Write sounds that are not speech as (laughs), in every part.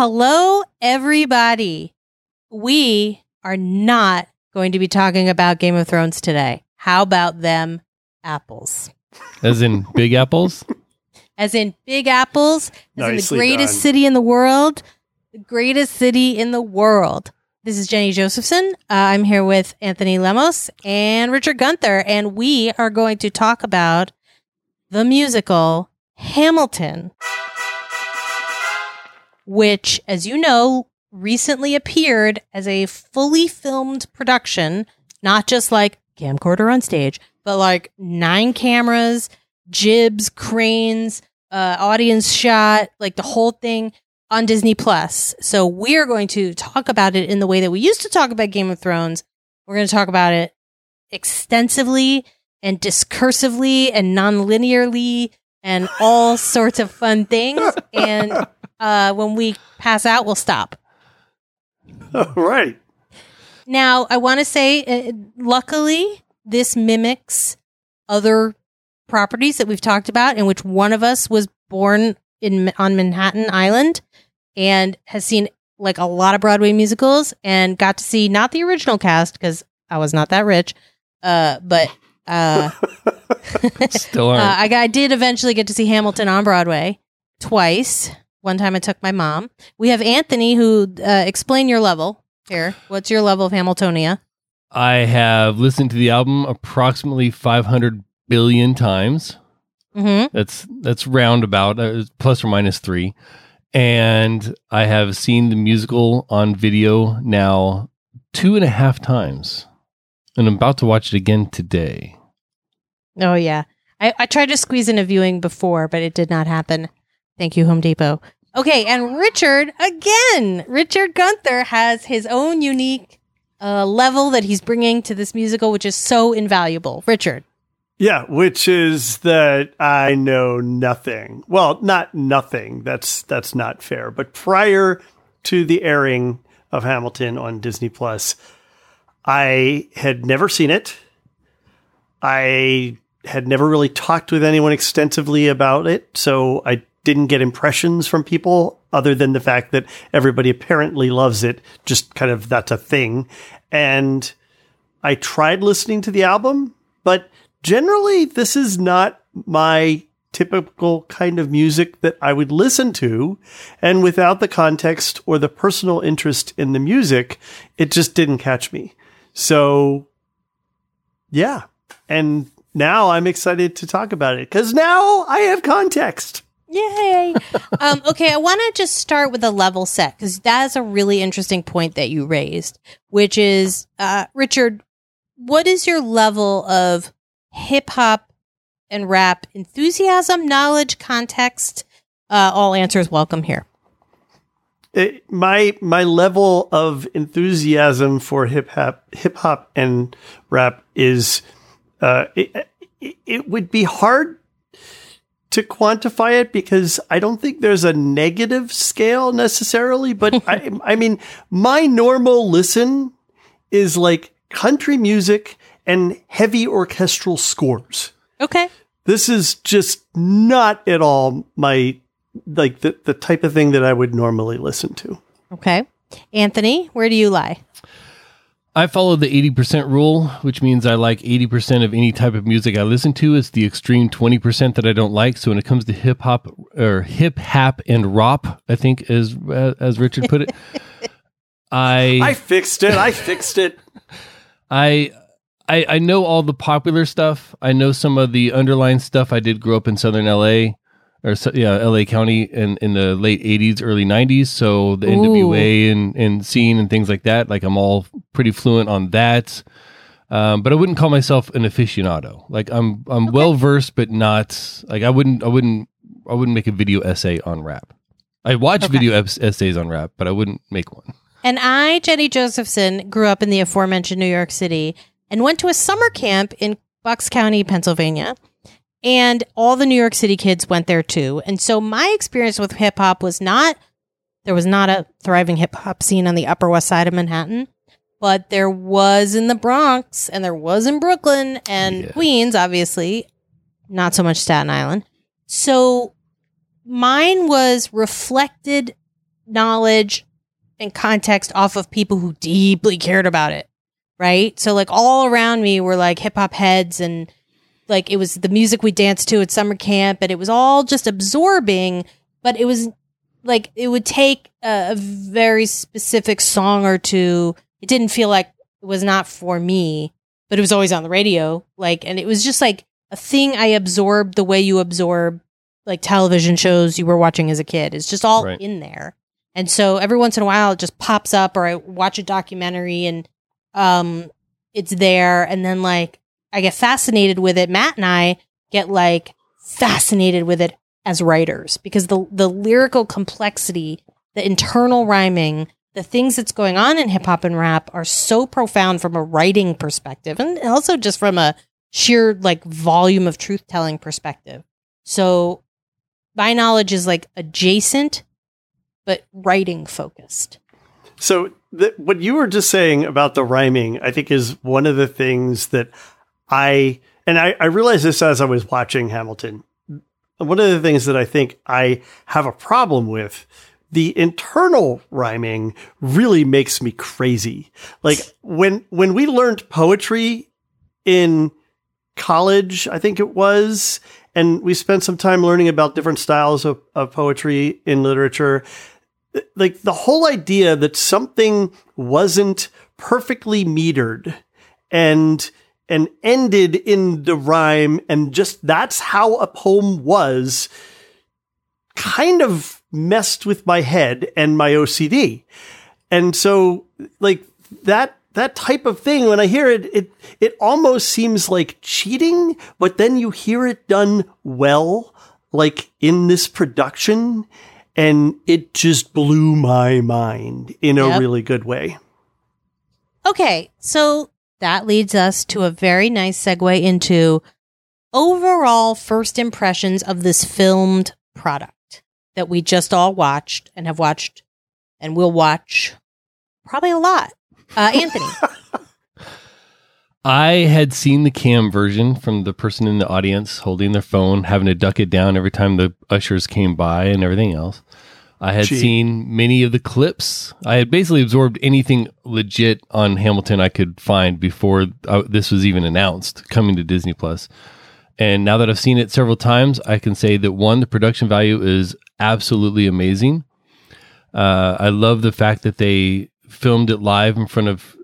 Hello, everybody. We are not going to be talking about Game of Thrones today. How about them apples? As in big apples? (laughs) As in Big Apples, as in the greatest done. city in the world, the greatest city in the world. This is Jenny Josephson. Uh, I'm here with Anthony Lemos and Richard Gunther, and we are going to talk about the musical Hamilton, which, as you know, recently appeared as a fully filmed production, not just like camcorder on stage, but like nine cameras, jibs, cranes, uh, audience shot, like the whole thing on Disney Plus. So we're going to talk about it in the way that we used to talk about Game of Thrones. We're going to talk about it extensively and discursively and non-linearly and all sorts of fun things. (laughs) And uh, when we pass out, we'll stop. (laughs) All right. Now, I want to say, uh, luckily, this mimics other properties that we've talked about, in which one of us was born in on Manhattan Island and has seen like a lot of Broadway musicals and got to see not the original cast because I was not that rich, uh, but uh, (laughs) Still (laughs) uh. I, I did eventually get to see Hamilton on Broadway twice. One time I took my mom. We have Anthony who uh, explain your level here. What's your level of Hamiltonia? I have listened to the album approximately 500 billion times. Mm-hmm. That's that's roundabout, uh, plus or minus three. And I have seen the musical on video now two and a half times. And I'm about to watch it again today. Oh yeah, I, I tried to squeeze in a viewing before, but it did not happen. Thank you, Home Depot. Okay, and Richard again. Richard Gunther has his own unique uh, level that he's bringing to this musical, which is so invaluable. Richard, Yeah, which is that I know nothing. Well, not nothing. That's that's not fair. But prior to the airing of Hamilton on Disney Plus, I had never seen it. I had never really talked with anyone extensively about it, so I didn't get impressions from people other than the fact that everybody apparently loves it. Just kind of that's a thing. And I tried listening to the album, but generally this is not my typical kind of music that I would listen to. And without the context or the personal interest in the music, it just didn't catch me. So, yeah. And now I'm excited to talk about it because now I have context. Yay! um, okay, I want to just start with a level set because that's a really interesting point that you raised, which is, uh, Richard, what is your level of hip hop and rap enthusiasm, knowledge, context? Uh, all answers welcome here. it, my my level of enthusiasm for hip hop hip hop and rap is uh, it, it would be hard to quantify it because I don't think there's a negative scale necessarily, but (laughs) I I mean my normal listen is like country music and heavy orchestral scores Okay. this is just not at all my like the, the type of thing that I would normally listen to. Okay. Anthony, where do you lie? I follow the 80% rule, which means I like 80% of any type of music I listen to. It's the extreme 20% that I don't like. So when it comes to hip hop or hip hop and rop, I think as uh, as Richard put it, (laughs) I I fixed it. I fixed it. (laughs) I I I know all the popular stuff. I know some of the underlying stuff. I did grow up in Southern LA or yeah, LA County in in the late 80s, early 90s, so the NWA and and scene and things like that. Like I'm all pretty fluent on that. Um, but I wouldn't call myself an aficionado. Like I'm I'm well versed but not like I wouldn't I wouldn't I wouldn't make a video essay on rap. I watch Okay. video ess- essays on rap, but I wouldn't make one. And I, Jenny Josephson, grew up in the aforementioned New York City and went to a summer camp in Bucks County, Pennsylvania. And all the New York City kids went there too. And so my experience with hip hop was not, there was not a thriving hip hop scene on the Upper West Side of Manhattan, but there was in the Bronx and there was in Brooklyn and Yeah. Queens, obviously, not so much Staten Island. So mine was reflected knowledge and context off of people who deeply cared about it. Right. So like all around me were like hip hop heads and like it was the music we danced to at summer camp and it was all just absorbing, but it was like it would take a, a very specific song or two. It didn't feel like it was not for me, but it was always on the radio. Like, and it was just like a thing I absorbed the way you absorb like television shows you were watching as a kid. It's just all Right. in there. And so every once in a while it just pops up or I watch a documentary and um it's there and then like I get fascinated with it. Matt and I get like fascinated with it as writers because the the lyrical complexity, the internal rhyming, the things that's going on in hip hop and rap are so profound from a writing perspective and also just from a sheer like volume of truth telling perspective. So my knowledge is like adjacent but writing focused. So what you were just saying about the rhyming, I think, is one of the things that I and I, I realized this as I was watching Hamilton. One of the things that I think I have a problem with the internal rhyming really makes me crazy. Like when when we learned poetry in college, I think it was, and we spent some time learning about different styles of, of poetry in literature like the whole idea that something wasn't perfectly metered and and ended in the rhyme and just that's how a poem was kind of messed with my head and my OCD. And so like that that type of thing when I hear it it it almost seems like cheating, but then you hear it done well like in this production and it just blew my mind in a Yep. really good way. Okay, so that leads us to a very nice segue into overall first impressions of this filmed product that we just all watched and have watched and will watch probably a lot. Uh, Anthony, (laughs) I had seen the cam version from the person in the audience holding their phone, having to duck it down every time the ushers came by and everything else. I had Gee. seen many of the clips. I had basically absorbed anything legit on Hamilton I could find before uh, this was even announced coming to Disney Plus. And now that I've seen it several times, I can say that one, the production value is absolutely amazing. Uh, I love the fact that they filmed it live in front of,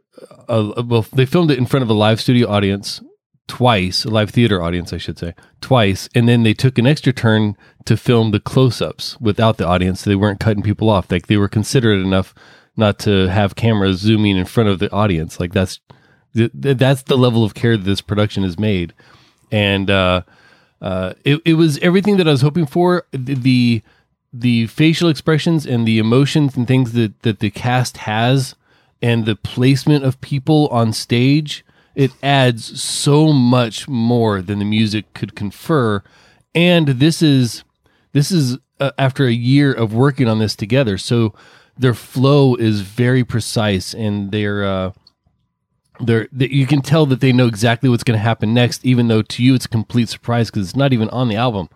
uh, well, they filmed it in front of a live studio audience twice, a live theater audience, I should say, twice. And then they took an extra turn to film the close ups without the audience. So they weren't cutting people off. Like they were considerate enough not to have cameras zooming in front of the audience. Like that's, th- th- that's the level of care that this production is made. And, uh, uh, it, it was everything that I was hoping for. The the facial expressions and the emotions and things that that the cast has, and the placement of people on stage, it adds so much more than the music could confer. And this is this is uh, after a year of working on this together, so their flow is very precise and they're. Uh, they're, that you can tell that they know exactly what's going to happen next, even though to you it's a complete surprise because it's not even on the album.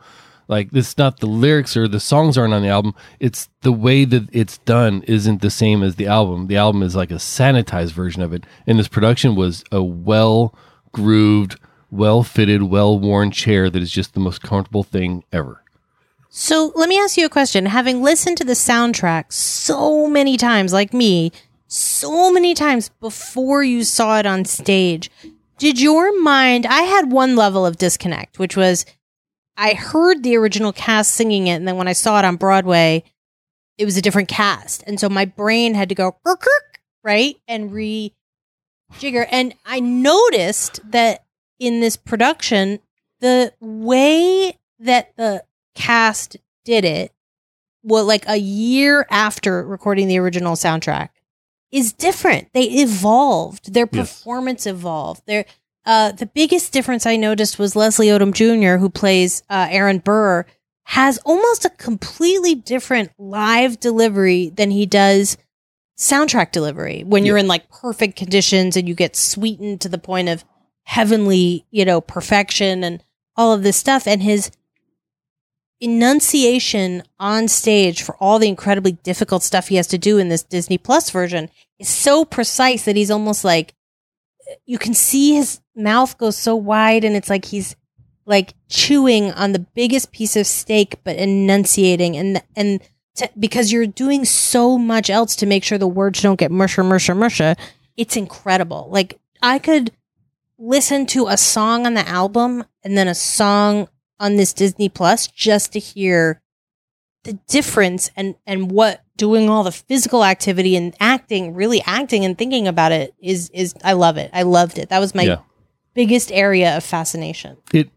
Like it's not the lyrics or the songs aren't on the album. It's the way that it's done isn't the same as the album. The album is like a sanitized version of it, and this production was a well grooved, well fitted, well worn chair that is just the most comfortable thing ever. so let me ask you a question. Having listened to the soundtrack so many times, like me, so many times before you saw it on stage, did your mind? I had one level of disconnect, which was I heard the original cast singing it, and then when I saw it on Broadway, it was a different cast, and so my brain had to go "Kirk, kirk," right and rejigger. And I noticed that in this production, the way that the cast did it, well, like a year after recording the original soundtrack, is different. They evolved. Their Yes. performance evolved. Their uh, the biggest difference I noticed was Leslie Odom Jr., who plays uh, Aaron Burr, has almost a completely different live delivery than he does soundtrack delivery when you're in like perfect conditions and you get sweetened to the point of heavenly, you know, perfection and all of this stuff. And his enunciation on stage for all the incredibly difficult stuff he has to do in this Disney Plus version is so precise that he's almost like you can see his mouth goes so wide and it's like he's like chewing on the biggest piece of steak but enunciating. And and to, because you're doing so much else to make sure the words don't get musher musher musher it's incredible. Like i could listen to a song on the album and then a song on this disney plus just to hear the difference and and what doing all the physical activity and acting really acting and thinking about it is is i love it. I loved it. That was my Yeah. biggest area of fascination. It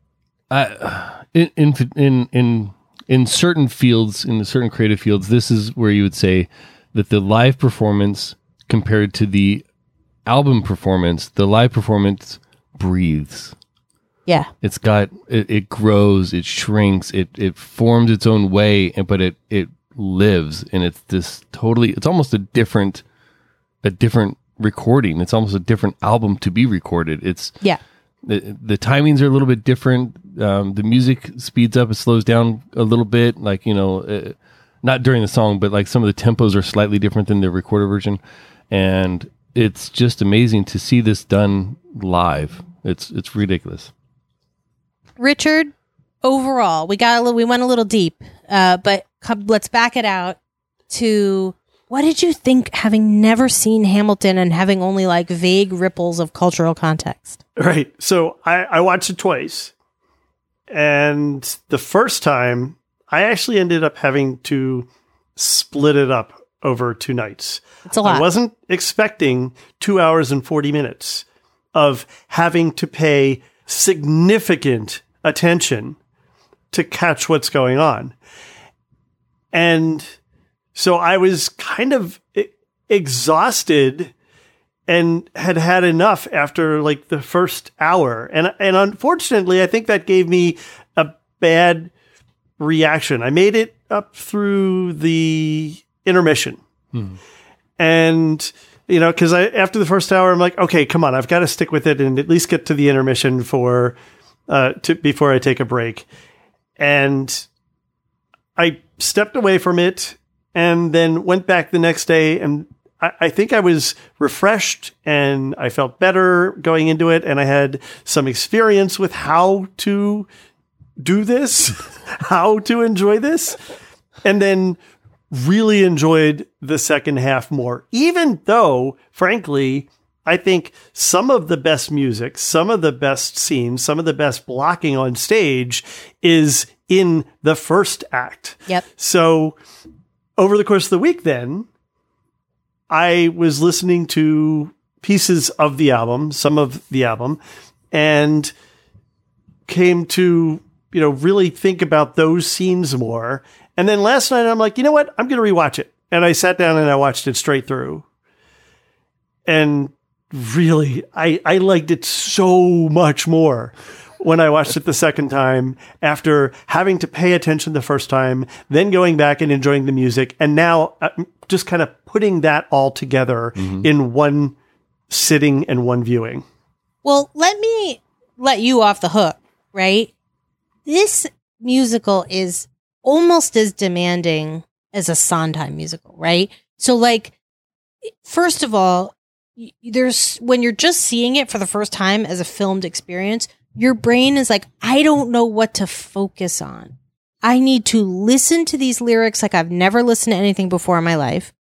I in in in in in certain fields in certain creative fields this is where you would say that the live performance compared to the album performance the live performance breathes. Yeah. It's got it, it grows it shrinks it it forms its own way and but it it lives and it's this totally it's almost a different a different recording it's almost a different album to be recorded it's yeah the the timings are a little bit different. Um, the music speeds up, it slows down a little bit. Like you know, uh, not during the song, but like some of the tempos are slightly different than the recorded version, and it's just amazing to see this done live. It's it's ridiculous. Richard, overall, we got a little, we went a little deep, uh, but come, let's back it out to what did you think, having never seen Hamilton and having only like vague ripples of cultural context? Right. So I, I watched it twice. And the first time, I actually ended up having to split it up over two nights. It's a lot. I wasn't expecting two hours and 40 minutes of having to pay significant attention to catch what's going on. And so I was kind of exhausted and had had enough after like the first hour. And and unfortunately, I think that gave me a bad reaction. I made it up through the intermission. And you know, because I after the first hour, I'm like, okay, come on, I've got to stick with it and at least get to the intermission for uh, to before I take a break. And I stepped away from it and then went back the next day and I, think I was refreshed and I felt better going into it and I had some experience with how to do this, (laughs) how to enjoy this, and then really enjoyed the second half more. Even though, frankly, I think some of the best music, some of the best scenes, some of the best blocking on stage is in the first act. Yep. So over the course of the week, then I was listening to pieces of the album, some of the album, and came to, you know, really think about those scenes more. And then last night I'm like, you know what? I'm going to rewatch it. And I sat down and I watched it straight through. And really, I, I liked it so much more when I watched it the second time after having to pay attention the first time, then going back and enjoying the music. And now uh, just kind of putting that all together in one sitting and one viewing. Well, let me let you off the hook, right? This musical is almost as demanding as a Sondheim musical, right? So, like, first of all, there's when you're just seeing it for the first time as a filmed experience, your brain is like, I don't know what to focus on. I need to listen to these lyrics like I've never listened to anything before in my life.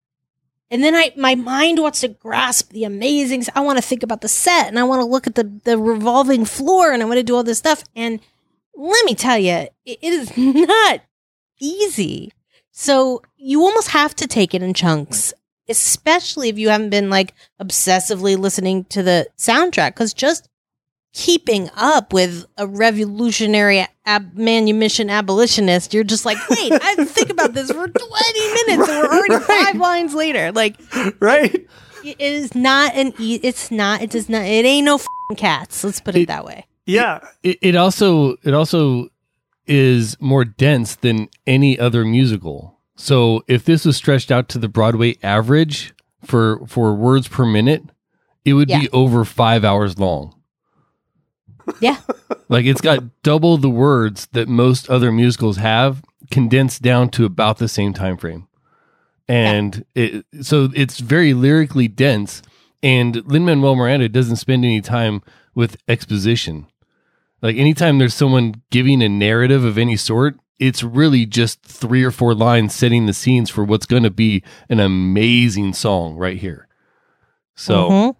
And then I, my mind wants to grasp the amazing. I want to think about the set, and I want to look at the the revolving floor, and I want to do all this stuff. And let me tell you, it, is (laughs) not easy. So you almost have to take it in chunks, especially if you haven't been like obsessively listening to the soundtrack, because just keeping up with a revolutionary ab- manumission abolitionist, you're just like, (laughs) wait, I have to think about this for 20 minutes, and we're already Right. five lines later. Like, Right? it is not an e- it's not it does not it ain't no fing cats let's put it, It- that way Yeah. It, it also it also is more dense than any other musical. So if this was stretched out to the Broadway average for for words per minute, it would Yeah. be over five hours long. Yeah. Like it's got double the words that most other musicals have condensed down to about the same time frame. And it so it's very lyrically dense and Lin-Manuel Miranda doesn't spend any time with exposition. Like anytime there's someone giving a narrative of any sort, it's really just three or four lines setting the scenes for what's going to be an amazing song right here. So Mhm.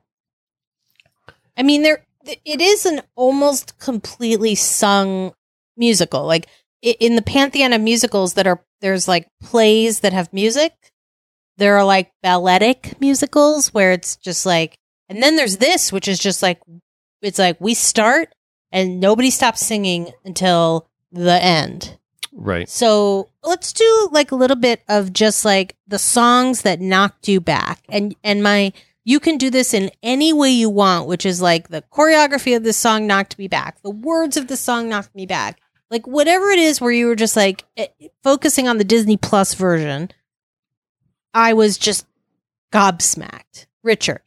I mean, there it is an almost completely sung musical. Like in the pantheon of musicals that are there's like plays that have music. There are like balletic musicals where it's just like, and then there's this, which is just like, it's like we start and nobody stops singing until the end. right. So let's do like a little bit of just like the songs that knocked you back. And and my you can do this in any way you want, which is like the choreography of this song knocked me back. The words of the song knocked me back. Like whatever it is where you were just like eh, focusing on the Disney Plus version, I was just gobsmacked. Richard.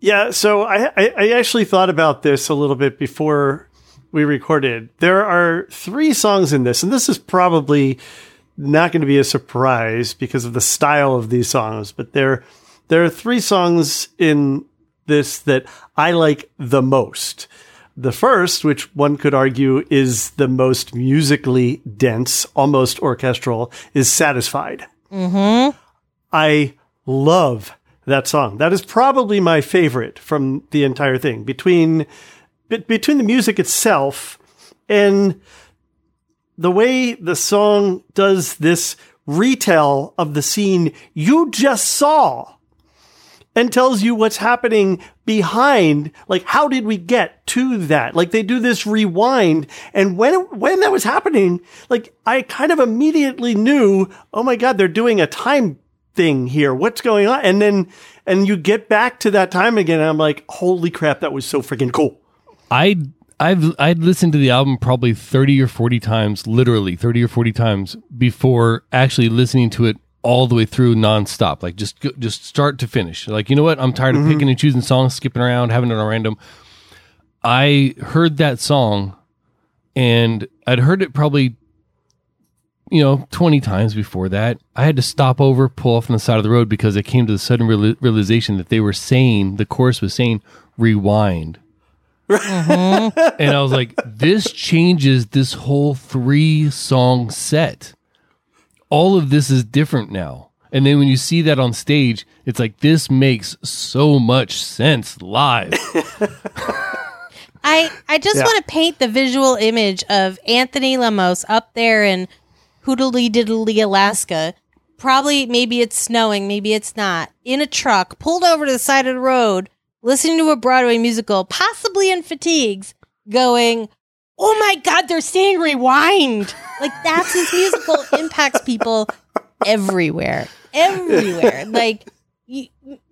Yeah, so I, I I actually thought about this a little bit before we recorded. There are three songs in this, and this is probably not going to be a surprise because of the style of these songs. But there there are three songs in this that I like the most. The first, which one could argue is the most musically dense, almost orchestral, is "Satisfied." Mm-hmm. I love that song. That is probably my favorite from the entire thing. Between be- between the music itself and the way the song does this retell of the scene you just saw and tells you what's happening behind like how did we get to that? Like they do this rewind and when when that was happening like i kind of immediately knew oh my god they're doing a time thing here. What's going on? And then and you get back to that time again and i'm like holy crap that was so freaking cool. I I've I'd listened to the album probably 30 or 40 times, literally 30 or 40 times before actually listening to it all the way through nonstop. Like just just start to finish. Like, you know what? I'm tired of mm-hmm. picking and choosing songs, skipping around, having it on random. I heard that song and I'd heard it probably you know 20 times before that. I had to stop over, pull off on the side of the road because I came to the sudden reali- realization that they were saying the chorus was saying rewind mm-hmm. (laughs) and I was like, this changes this whole three song set. All of this is different now. And then when you see that on stage, it's like, this makes so much sense live. (laughs) I I just Yeah. want to paint the visual image of Anthony Lemos up there in Hoodly Diddly, Alaska. Probably maybe it's snowing, maybe it's not. In a truck, pulled over to the side of the road, listening to a Broadway musical, possibly in fatigues, going, "Oh my God, they're saying rewind!" Like that's his musical (laughs) impacts people everywhere, everywhere. (laughs) Like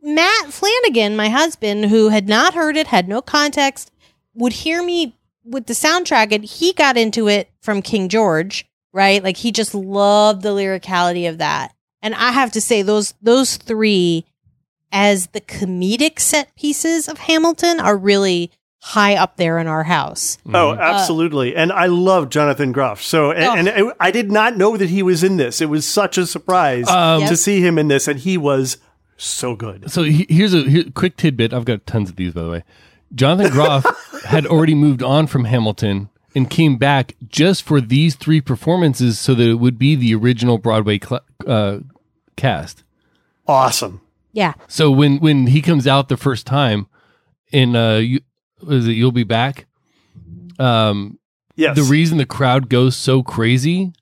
Matt Flanagan, my husband, who had not heard it, had no context, would hear me with the soundtrack, and he got into it from King George, right? Like he just loved the lyricality of that. And I have to say, those those three, as the comedic set pieces of Hamilton, are really high up there in our house. Oh, absolutely. and I love Jonathan Groff. So, and, and I did not know that he was in this. It was such a surprise Um, to see him in this, and he was so good. So he- here's a here, quick tidbit. I've got tons of these, by the way. Jonathan Groff (laughs) had already moved on from Hamilton and came back just for these three performances so that it would be the original Broadway cl- uh, cast. Awesome. Yeah. So when when he comes out the first time in uh you, was it you'll be back um Yes. the reason the crowd goes so crazy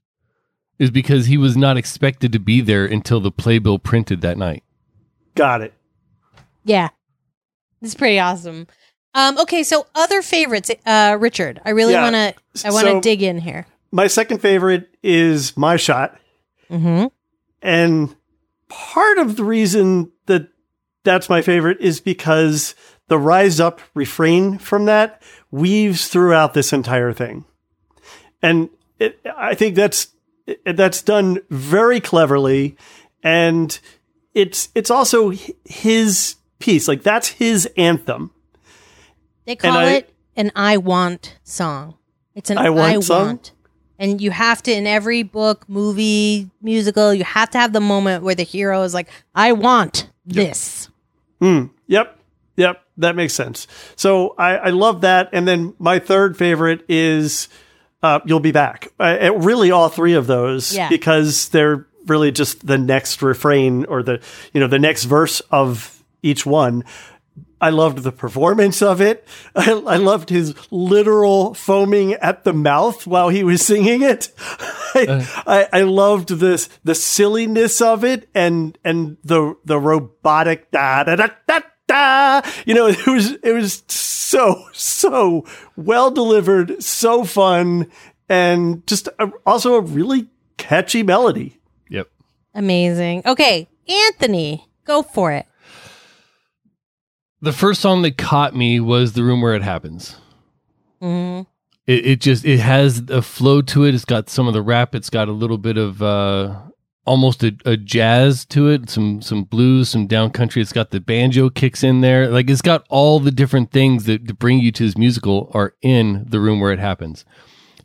is because he was not expected to be there until the playbill printed that night. Got it. Yeah. It's pretty awesome. Um, okay, so other favorites, uh, Richard. I really Yeah. want to. I want to So- dig in here. My second favorite is My Shot. Mm-hmm. And part of the reason that that's my favorite is because the rise up refrain from that weaves throughout this entire thing. And it, I think that's that's done very cleverly and it's it's also his piece like that's his anthem They call I- it an I want song. It's an I I want want, song? And you have to in every book, movie, musical, you have to have the moment where the hero is like, I want this. Hmm. Yep. Yep. That makes sense. So I, I love that. And then my third favorite is uh, You'll Be Back. Uh, it- really, all three of those Yeah. because they're really just the next refrain or the, you know, the next verse of each one. I loved the performance of it. (laughs) I, I loved his literal foaming at the mouth while he was singing it. (laughs) I, I, I loved this the silliness of it and and the the robotic da da da da da. You know, (laughs) it was it was so so well delivered, so fun, and just a, also a really catchy melody. Yep. Amazing. Okay, Anthony, go for it. The first song that caught me was "The Room Where It Happens." hmm It, it just it has a flow to it. It's got some of the rap. It's got a little bit of uh, almost a, a jazz to it. Some some blues, some down country. It's got the banjo kicks in there. Like it's got all the different things that, bring you to this musical are in the room where it happens.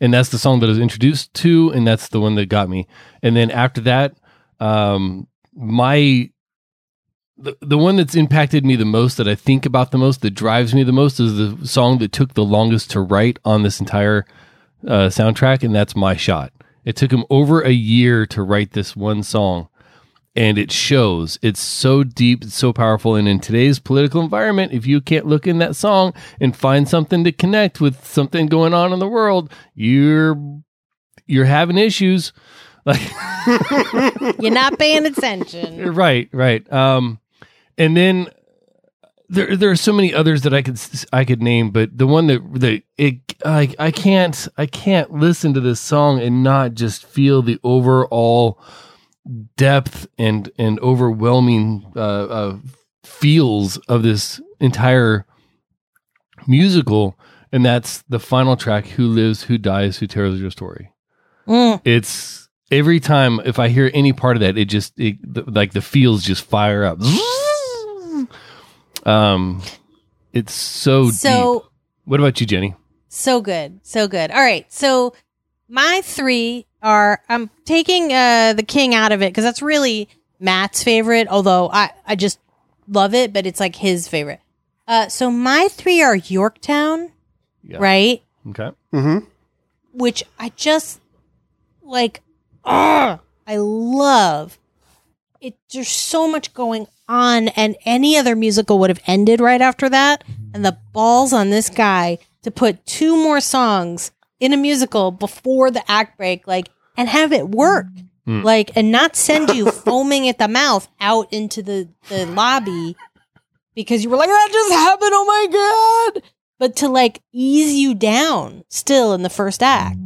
And that's the song that I was introduced to, and that's the one that got me. And then after that, um, my the, the one that's impacted me the most that I think about the most that drives me the most is the song that took the longest to write on this entire uh, soundtrack and that's my shot it took him over a year to write this one song and it shows. It's so deep it's so powerful and in today's political environment if you can't look in that song and find something to connect with something going on in the world you're you're having issues. Like (laughs) You're not paying attention. (laughs) right right. Um and then there there are so many others that I could I could name but the one that that it I I can't I can't listen to this song and not just feel the overall depth and and overwhelming uh, uh feels of this entire musical and that's the final track who lives who dies who tells your story Mm. it's every time if I hear any part of that, it just it, the, like the feels just fire up. Um, it's so, deep. So What about you, Jenny? So good. So good. All right. So my three are I'm taking uh the king out of it because that's really Matt's favorite, although I, I just love it, but it's like his favorite. Uh so my three are Yorktown, Yeah. right? Okay. Mm-hmm. Which I just like ah I love. It there's so much going on and any other musical would have ended right after that. And the balls on this guy to put two more songs in a musical before the act break, like, and have it work. Mm. Like, and not send you (laughs) foaming at the mouth out into the, the lobby because you were like, that just happened. Oh my God. But to like ease you down still in the first act,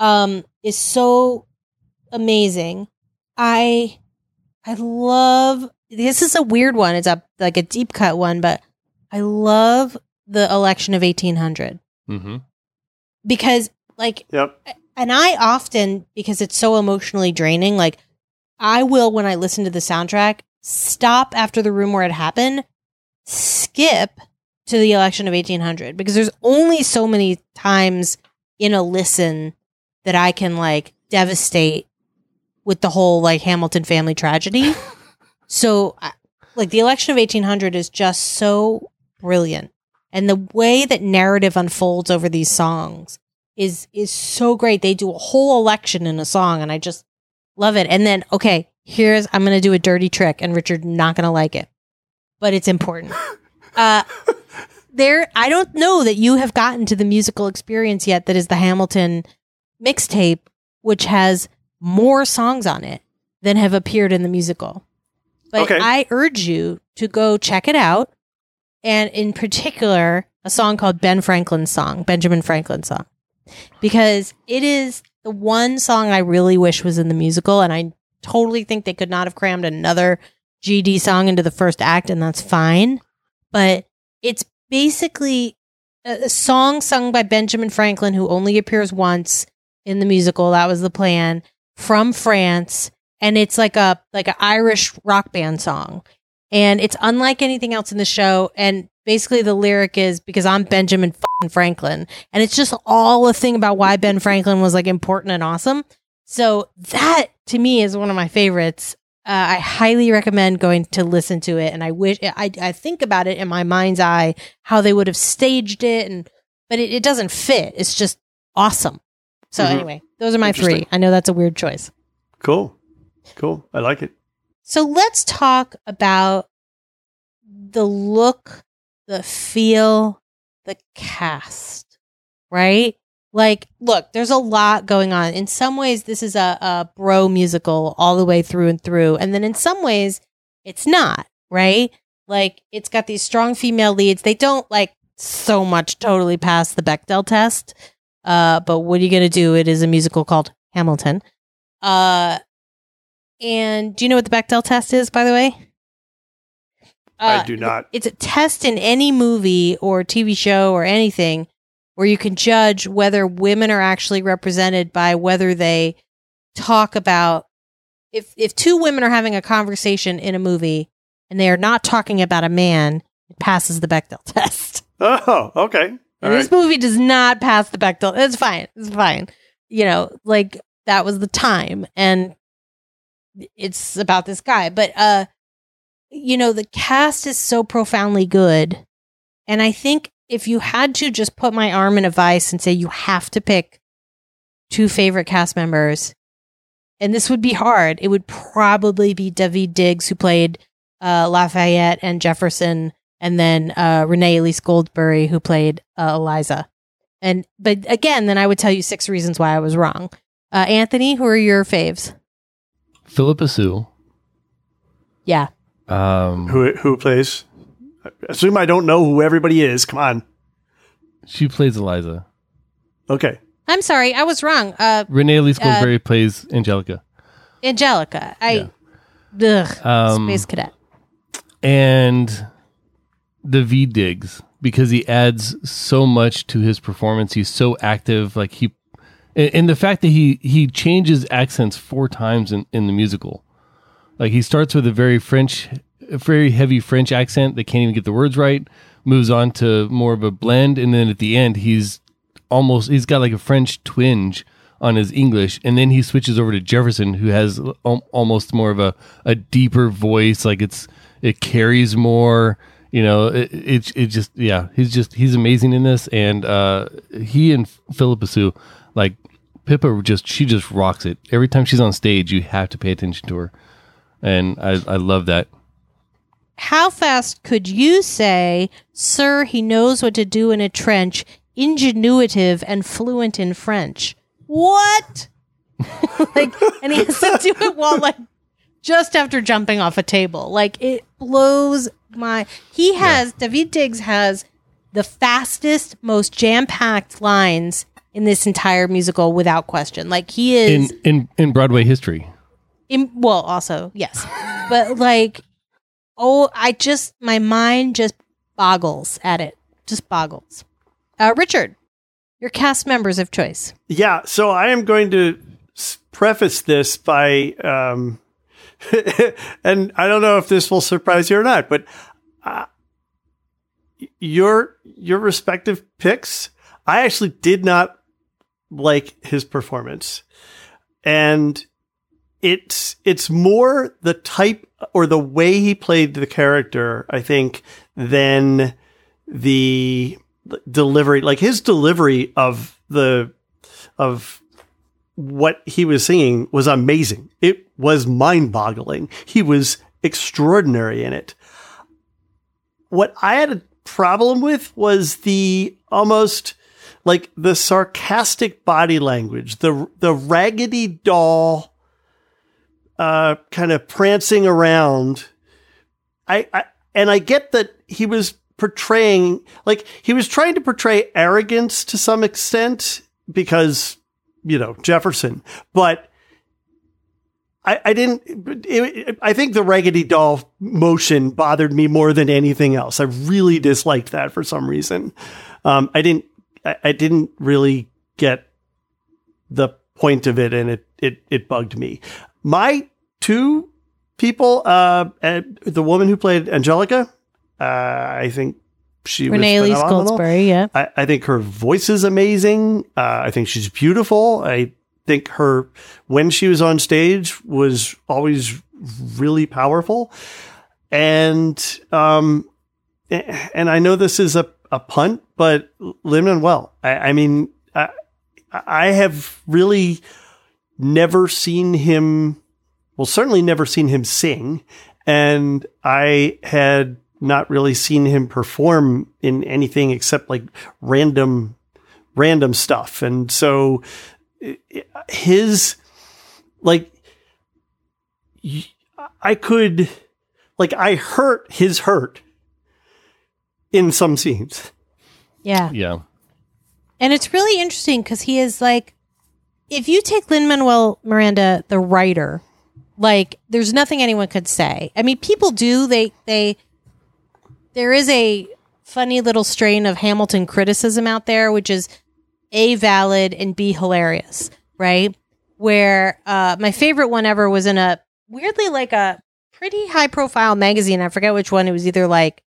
um, is so amazing. I, I love, this is a weird one. It's a, like a deep cut one, but I love the election of 1800 Mm-hmm. because like Yep. and I often because it's so emotionally draining like I will when I listen to the soundtrack stop after the room where it happened skip to the election of 1800 because there's only so many times in a listen that I can like devastate with the whole like Hamilton family tragedy. (laughs) so like the election of 1800 is just so brilliant and the way that narrative unfolds over these songs is is so great. They do a whole election in a song, and I just love it. And then, okay, here's I'm going to do a dirty trick, and Richard not going to like it, but it's important. (laughs) Uh, there, I don't know that you have gotten to the musical experience yet. That is the Hamilton mixtape, which has more songs on it than have appeared in the musical. But Okay. I urge you to go check it out, and in particular, a song called Ben Franklin's song, Benjamin Franklin's song because it is the one song I really wish was in the musical, and I totally think they could not have crammed another GD song into the first act, and that's fine. But it's basically a, a song sung by Benjamin Franklin, who only appears once in the musical. That was the plan from France, and it's like a like an Irish rock band song, and it's unlike anything else in the show. And basically the lyric is because I'm Benjamin Franklin, and it's just all a thing about why Ben Franklin was like important and awesome. So that to me is one of my favorites. Uh, I highly recommend going to listen to it, and I wish I I think about it in my mind's eye how they would have staged it, and but it, it doesn't fit. It's just awesome. So Mhm. anyway, those are my three. I know that's a weird choice. Cool. Cool. I like it. So let's talk about the look, the feel, the cast, right? Like, look, there's a lot going on. In some ways, this is a, a bro musical all the way through and through. And then in some ways, it's not, right? Like, it's got these strong female leads. They don't like so much totally pass the Bechdel test. Uh, but what are you going to do? It is a musical called Hamilton. Uh, and do you know what the Bechdel test is, by the way? I Uh, do not. It's a test in any movie or TV show or anything where you can judge whether women are actually represented by whether they talk about if if two women are having a conversation in a movie and they are not talking about a man, it passes the Bechdel (laughs) test. Oh, okay. And this movie does not pass the Bechdel. It's fine. It's fine. You know, like that was the time and it's about this guy. But uh you know, the cast is so profoundly good. And I think if you had to just put my arm in a vice and say you have to pick two favorite cast members, and this would be hard, it would probably be Daveed Diggs, who played uh, Lafayette and Jefferson, and then uh, Renee Elise Goldsberry, who played uh, Eliza. And but again, then I would tell you six reasons why I was wrong. Uh, Anthony, who are your faves? Phillipa Soo. Yeah, Um, Who who plays? Assume I don't know who everybody is. Come on. she plays Eliza. Okay. I'm sorry, I was wrong. Uh, Renee Elise Uh, Goldberry plays Angelica. Angelica. I, ugh, Um, Space Cadet. and Daveed Diggs because he adds so much to his performance. He's so active, like he, and, and the fact that he he changes accents four times in in the musical. Like he starts with a very French, very heavy French accent that can't even get the words right. Moves on to more of a blend, and then at the end he's almost he's got like a French twinge on his English, and then he switches over to Jefferson, who has al- almost more of a, a deeper voice. Like it's it carries more. You know, it, it it just yeah, he's just he's amazing in this, and uh, he and Phillipa Soo, like Pippa, just she just rocks it every time she's on stage. You have to pay attention to her, and I I love that. How fast could you say, Sir, he knows what to do in a trench, ingenuitive and fluent in French? What? (laughs) like, and he has to do it while, like, just after jumping off a table. Like, it blows my. He has, Daveed Diggs has the fastest, most jam packed lines in this entire musical without question. Like, he is. In in in Broadway history, in, well also yes but like oh i just my mind just boggles at it just boggles uh richard your cast members of choice Yeah. So I am going to preface this by, um, (laughs) and I don't know if this will surprise you or not, but uh, your your respective picks, I actually did not like his performance, and it's it's more the type or the way he played the character, I think, than the delivery. Like his delivery of the of what he was singing was amazing. It was mind boggling. He was extraordinary in it. What I had a problem with was the almost like the sarcastic body language, the the raggedy doll uh, kind of prancing around. I, I and I get that he was portraying like he was trying to portray arrogance to some extent because you know Jefferson, but I, I didn't. It, I think the Raggedy Doll motion bothered me more than anything else. I really disliked that for some reason. Um, I didn't. I, I didn't really get the point of it, and it it it bugged me. My two people, uh, the woman who played Angelica, uh, I think she Renee was Elise. Goldsberry, yeah. I, I think her voice is amazing. Uh, I think she's beautiful. I think her when she was on stage was always really powerful. And um, and I know this is a, a punt, but Lin Manuel. I, I mean, I, I have really never seen him. Well, certainly never seen him sing, and I had not really seen him perform in anything except like random random stuff and so his like i could like i hurt his hurt in some scenes Yeah. Yeah. And it's really interesting because he is like, if you take Lin Manuel Miranda, the writer, like, there's nothing anyone could say. I mean, people do. They, they, there is a funny little strain of Hamilton criticism out there, which is A, valid and B, hilarious, right? Where uh, my favorite one ever was in a weirdly like a pretty high profile magazine. I forget which one. It was either like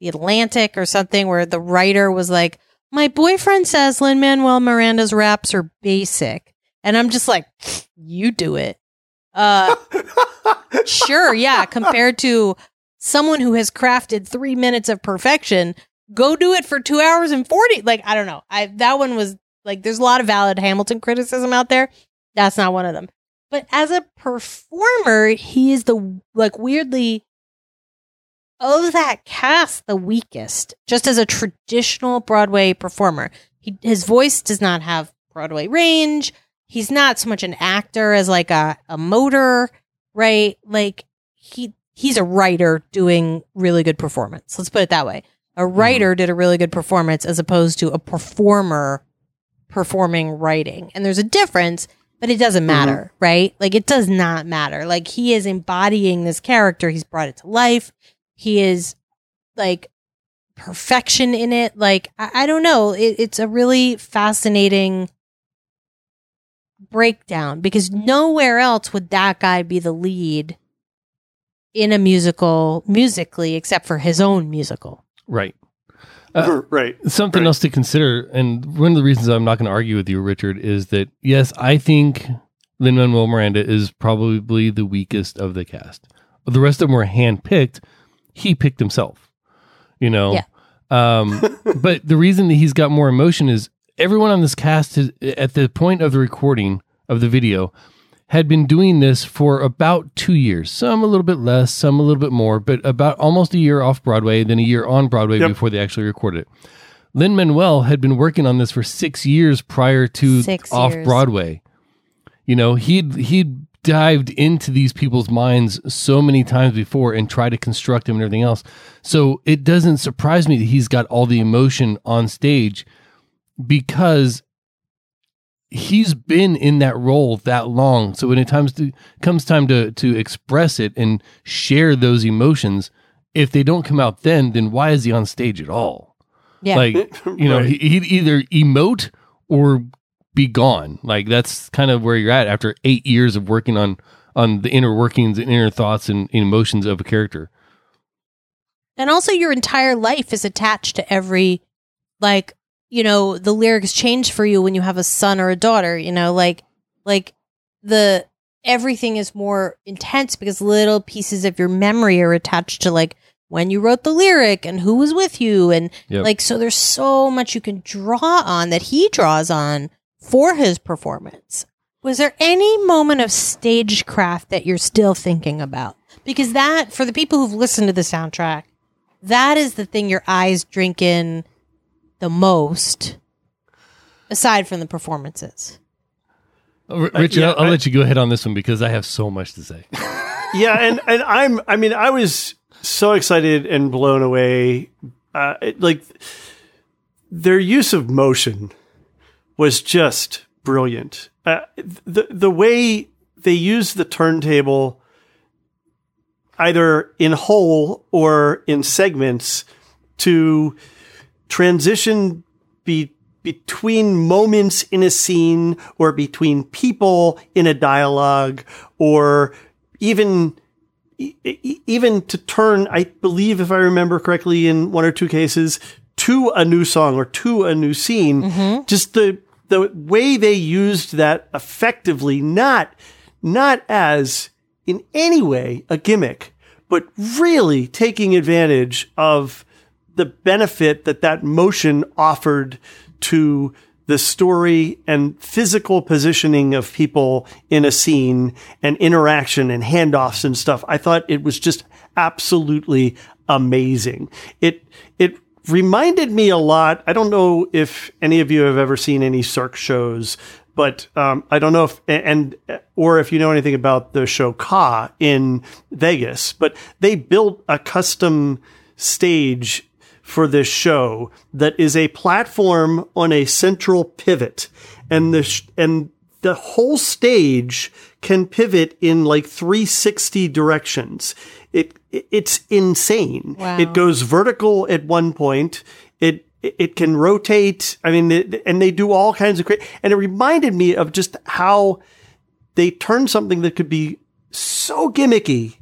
the Atlantic or something, where the writer was like, my boyfriend says Lin Manuel Miranda's raps are basic. And I'm just like, you do it. Uh, (laughs) sure, yeah. Compared to someone who has crafted three minutes of perfection, go do it for two hours and 40. Like, I don't know. I, that one was like, there's a lot of valid Hamilton criticism out there. That's not one of them. But as a performer, he is the, like, weirdly, of that cast, the weakest, just as a traditional Broadway performer. He, his voice does not have Broadway range. He's not so much an actor as like a, a motor, right? Like he he's a writer doing really good performance. Let's put it that way. A writer mm-hmm. did a really good performance as opposed to a performer performing writing. And there's a difference, but it doesn't mm-hmm. matter, right? Like it does not matter. Like he is embodying this character. He's brought it to life. He is like perfection in it. Like I, I don't know. It, it's a really fascinating breakdown because nowhere else would that guy be the lead in a musical musically except for his own musical. Right. Uh, right Something Right. else to consider, and one of the reasons I'm not going to argue with you, Richard, is that yes, I think Lin Manuel Miranda is probably the weakest of the cast. The rest of them were handpicked. He picked himself, you know. Yeah. Um, (laughs) but the reason that he's got more emotion is everyone on this cast has, at the point of the recording of the video had been doing this for about two years. Some a little bit less, some a little bit more, but about almost a year off Broadway, then a year on Broadway Yep. before they actually recorded it. Lin Manuel had been working on this for six years prior to Six off years. Broadway. You know, he'd he'd dived into these people's minds so many times before and tried to construct them and everything else. So it doesn't surprise me that he's got all the emotion on stage because he's been in that role that long. So when it times to, comes time to to express it and share those emotions, if they don't come out then, then why is he on stage at all? Yeah. Like (laughs) you know, Right. he, he'd either emote or be gone. Like that's kind of where you're at after eight years of working on on the inner workings and inner thoughts and emotions of a character. And also your entire life is attached to every like, you know, the lyrics change for you when you have a son or a daughter, you know, like like the everything is more intense because little pieces of your memory are attached to like when you wrote the lyric and who was with you and Yep. like so there's so much you can draw on that he draws on for his performance. Was there any moment of stagecraft that you're still thinking about? Because that, for the people who've listened to the soundtrack, that is the thing your eyes drink in the most, aside from the performances. R- Richard, yeah, I'll, I'll I- let you go ahead on this one because I have so much to say. (laughs) yeah, and and I'm I mean I was so excited and blown away. Uh, it- like their use of motion was just brilliant. Uh, the the way they use the turntable, either in whole or in segments, to transition be, between moments in a scene or between people in a dialogue or even even to turn, I believe, if I remember correctly, in one or two cases, to a new song or to a new scene, mm-hmm. just the the way they used that effectively, not not as in any way a gimmick, but really taking advantage of the benefit that that motion offered to the story and physical positioning of people in a scene and interaction and handoffs and stuff. I thought it was just absolutely amazing. It, it reminded me a lot. I don't know if any of you have ever seen any Cirque shows, but um, I don't know if and or if you know anything about the show Ka in Vegas. But they built a custom stage for this show that is a platform on a central pivot, and the sh- and the whole stage can pivot in like 360 directions. It it's insane. Wow. It goes vertical at one point. It it can rotate. I mean, it, and they do all kinds of great. And it reminded me of just how they turned something that could be so gimmicky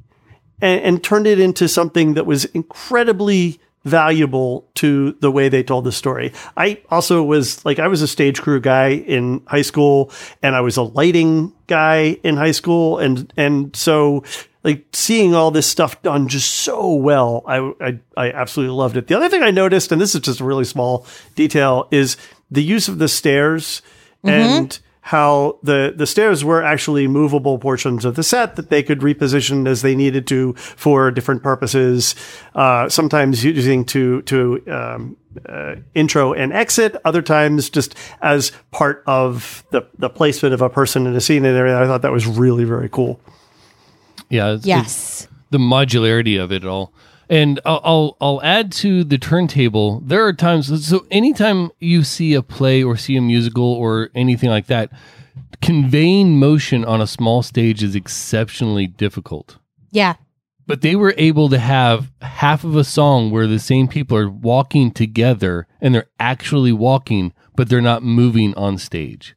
and, and turned it into something that was incredibly valuable to the way they told the story. I also was like, I was a stage crew guy in high school and I was a lighting guy in high school. And, and so like seeing all this stuff done just so well, I, I, I absolutely loved it. The other thing I noticed, and this is just a really small detail, is the use of the stairs mm-hmm. and how the, the stairs were actually movable portions of the set that they could reposition as they needed to for different purposes. Uh, sometimes using to, to, um, uh, intro and exit, other times just as part of the, the placement of a person in a scene and everything. I thought that was really, very cool. Yeah. it's- it's Yes. the modularity of it all. And I'll, I'll I'll add to the turntable. There are times so anytime you see a play or see a musical or anything like that, conveying motion on a small stage is exceptionally difficult. Yeah. But they were able to have half of a song where the same people are walking together and they're actually walking, but they're not moving on stage.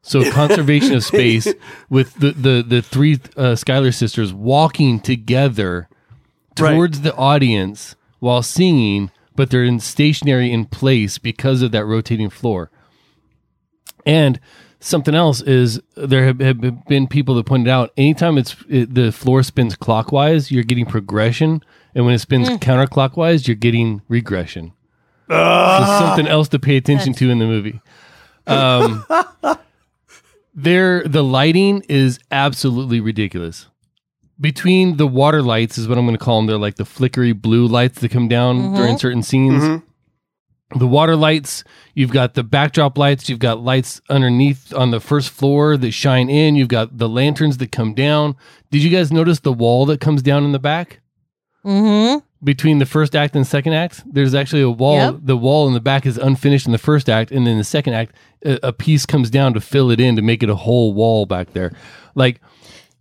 So (laughs) conservation of space with the the the three uh, Schuyler sisters walking together Right. towards the audience while singing, but they're in stationary in place because of that rotating floor. And something else is there have, have been people that pointed out anytime it's it, the floor spins clockwise, you're getting progression, and when it spins counterclockwise, you're getting regression. So something else to pay attention to in the movie. Um, (laughs) there, the lighting is absolutely ridiculous. Between the water lights is what I'm going to call them. They're like the flickery blue lights that come down during certain scenes. The water lights, you've got the backdrop lights, you've got lights underneath on the first floor that shine in, you've got the lanterns that come down. Did you guys notice the wall that comes down in the back? Mm-hmm. between the first act and second act. There's actually a wall. Yep. The wall in the back is unfinished in the first act, and then the second act, a, a piece comes down to fill it in to make it a whole wall back there. Like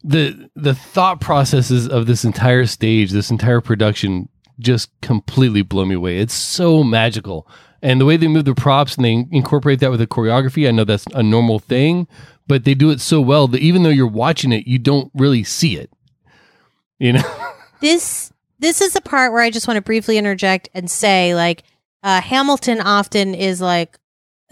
the the thought processes of this entire stage, this entire production, just completely blow me away. It's so magical. And the way they move the props and they incorporate that with the choreography, I know that's a normal thing, but they do it so well that even though you're watching it, you don't really see it. You know? (laughs) this this is the part where I just want to briefly interject and say, like, uh, Hamilton often is like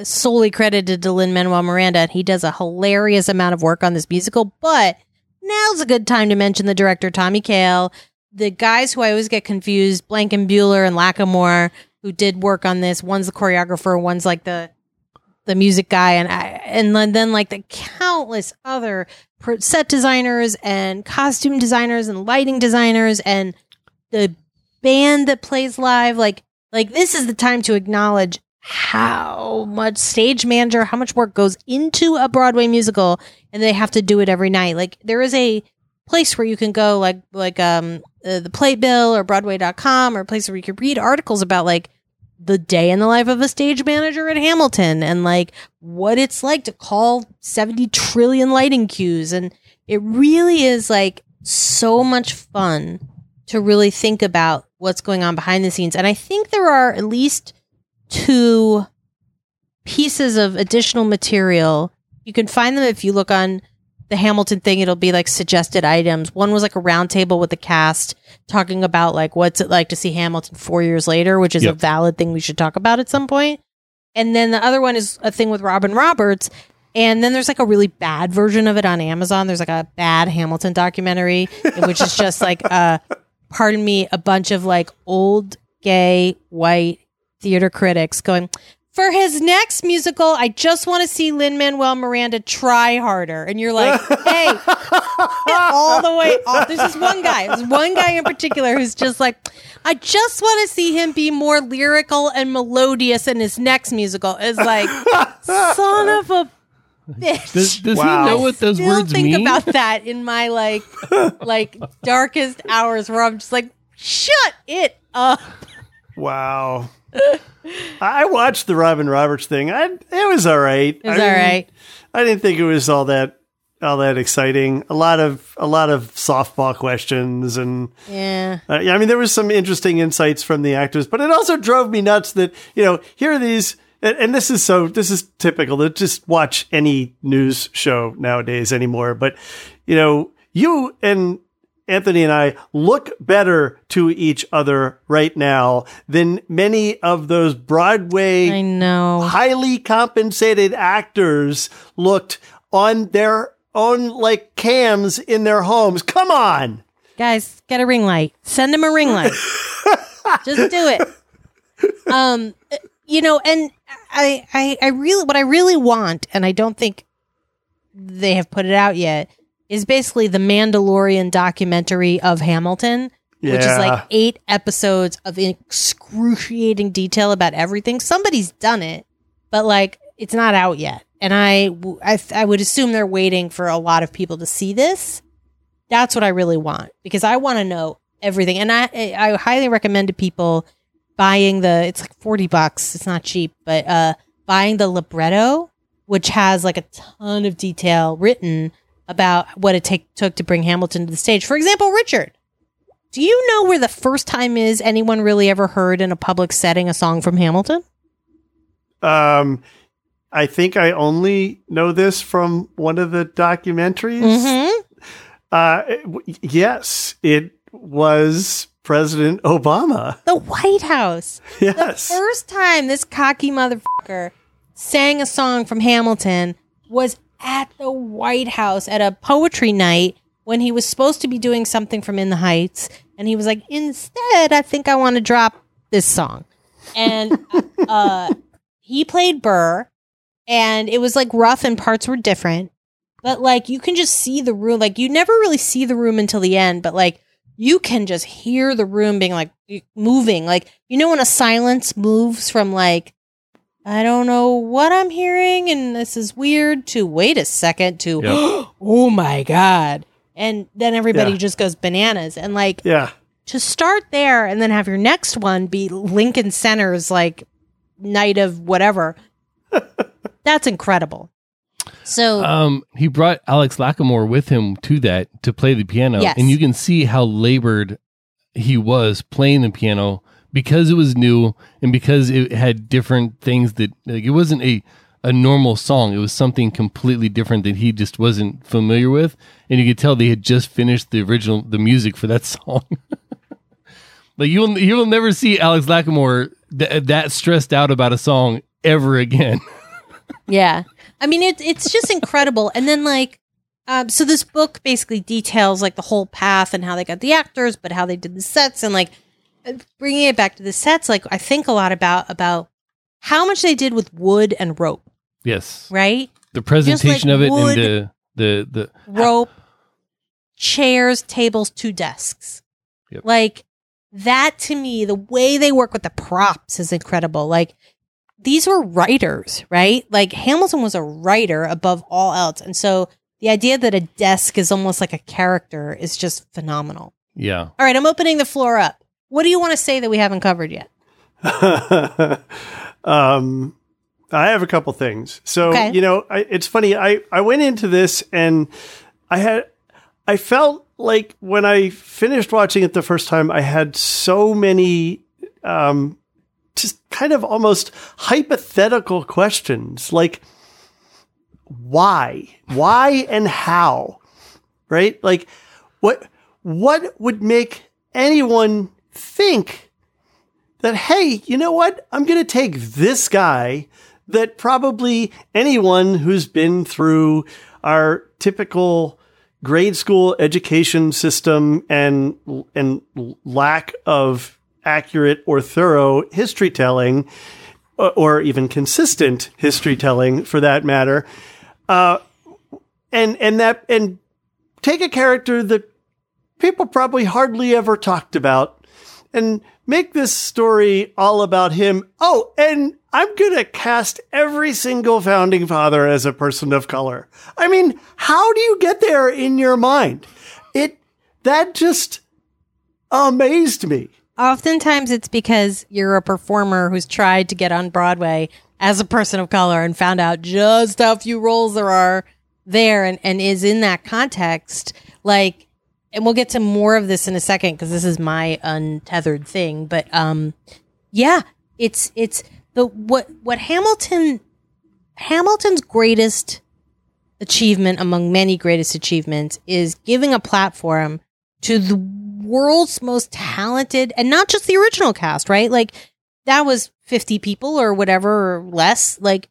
solely credited to Lin Manuel Miranda, and he does a hilarious amount of work on this musical. But now's a good time to mention the director Tommy Kail, the guys who I always get confused, Blankenbuehler and Lacamoire, who did work on this. One's the choreographer, one's like the the music guy, and I, and then, like the countless other set designers and costume designers and lighting designers and the band that plays live. Like like this is the time to acknowledge how much stage manager how much work goes into a broadway musical and they have to do it every night like there is a place where you can go like like um uh, the playbill or broadway.com or a place where you can read articles about like the day in the life of a stage manager at hamilton and like what it's like to call 70 trillion lighting cues and it really is like so much fun to really think about what's going on behind the scenes. And I think there are at least two pieces of additional material. You can find them if you look on the Hamilton thing, it'll be like suggested items. One was like a roundtable with the cast talking about like what's it like to see Hamilton four years later, which is a valid thing we should talk about at some point. And then the other one is a thing with Robin Roberts. And then there's like a really bad version of it on Amazon. There's like a bad Hamilton documentary, which is just like, uh, pardon me, a bunch of like old gay white theater critics going, for his next musical, I just want to see Lin Manuel Miranda try harder. And you're like, (laughs) hey, all the way off. There's this one guy, there's one guy in particular who's just like, I just want to see him be more lyrical and melodious in his next musical. Is like, (laughs) son of a bitch. Does, does Wow. he know what those Still words think mean? Think about that in my like, (laughs) like darkest hours where I'm just like, shut it up. Wow. I watched the Robin Roberts thing. I it was all right. It was all right. I didn't think it was all that all that exciting. A lot of a lot of softball questions and Yeah. uh, yeah, I mean there was some interesting insights from the actors, but it also drove me nuts that you know here are these. And and this is so. This is typical to just watch any news show nowadays anymore. But you know, you and Anthony and I look better to each other right now than many of those Broadway I know. highly compensated actors looked on their own like cams in their homes. Come on. Guys, get a ring light. Send him a ring light. (laughs) Just do it. Um, you know, and I, I, I really, what I really want, and I don't think they have put it out yet, is basically the Mandalorian documentary of Hamilton, which is like eight episodes of excruciating detail about everything. Somebody's done it, but like it's not out yet. And I, I, I would assume they're waiting for a lot of people to see this. That's what I really want because I want to know everything. And I, I highly recommend to people buying the, it's like 40 bucks. It's not cheap, but, uh, buying the libretto, which has like a ton of detail written about what it take, took to bring Hamilton to the stage. For example, Richard, do you know where the first time is anyone really ever heard in a public setting a song from Hamilton? Um, I think I only know this from one of the documentaries. Mm-hmm. Uh, it- yes, it was President Obama. The White House. Yes. First time this cocky motherfucker sang a song from Hamilton was at the White House at a poetry night when he was supposed to be doing something from In the Heights. And he was like, instead, I think I want to drop this song. And (laughs) uh, he played Burr, and it was like rough and parts were different. But like, you can just see the room. Like, you never really see the room until the end, but like, you can just hear the room being like moving. Like, you know, when a silence moves from like, I don't know what I'm hearing and this is weird to wait a second to, (gasps) oh my God. And then everybody Yeah. just goes bananas. And like, Yeah. to start there and then have your next one be Lincoln Center's like night of whatever, (laughs) that's incredible. So, Um, he brought Alex Lacamoire with him to that to play the piano, Yes. and you can see how labored he was playing the piano because it was new and because it had different things that like it wasn't a a normal song. It was something completely different that he just wasn't familiar with, and you could tell they had just finished the original the music for that (laughs) song. like you'll you'll never see Alex Lacamoire th- that stressed out about a song ever again. (laughs) Yeah. I mean, it, it's just incredible. And then, like, um, so this book basically details like the whole path and how they got the actors, but how they did the sets and like bringing it back to the sets. Like, I think a lot about about how much they did with wood and rope, yes. right? the presentation of it wood- and the the the Rope, chairs, tables, two desks. Yep. Like that to me, the way they work with the props is incredible. Like these were writers, right? Like Hamilton was a writer above all else. And so the idea that a desk is almost like a character is just phenomenal. yeah All right, I'm opening the floor up. What do you want to say that we haven't covered yet? (laughs) um, I have a couple things. So Okay. you know, I, it's funny. I I went into this and I had I felt like when I finished watching it the first time, I had so many um, just kind of almost hypothetical questions, like why? Why and how? Right? Like what what would make anyone think that hey, you know what? I'm going to take this guy that probably anyone who's been through our typical grade school education system and and lack of accurate or thorough history telling or even consistent history telling for that matter uh, and and that and take a character that people probably hardly ever talked about and make this story all about him. Oh, and I'm going to cast every single founding father as a person of color. I mean, how do you get there in your mind? It, that just amazed me. Oftentimes it's because you're a performer who's tried to get on Broadway as a person of color and found out just how few roles there are there and, and is in that context. Like, and we'll get to more of this in a second because this is my untethered thing. But um, yeah, it's it's the what what Hamilton Hamilton's greatest achievement among many greatest achievements is giving a platform to the world's most talented and not just the original cast, right? Like that was 50 people or whatever or less, like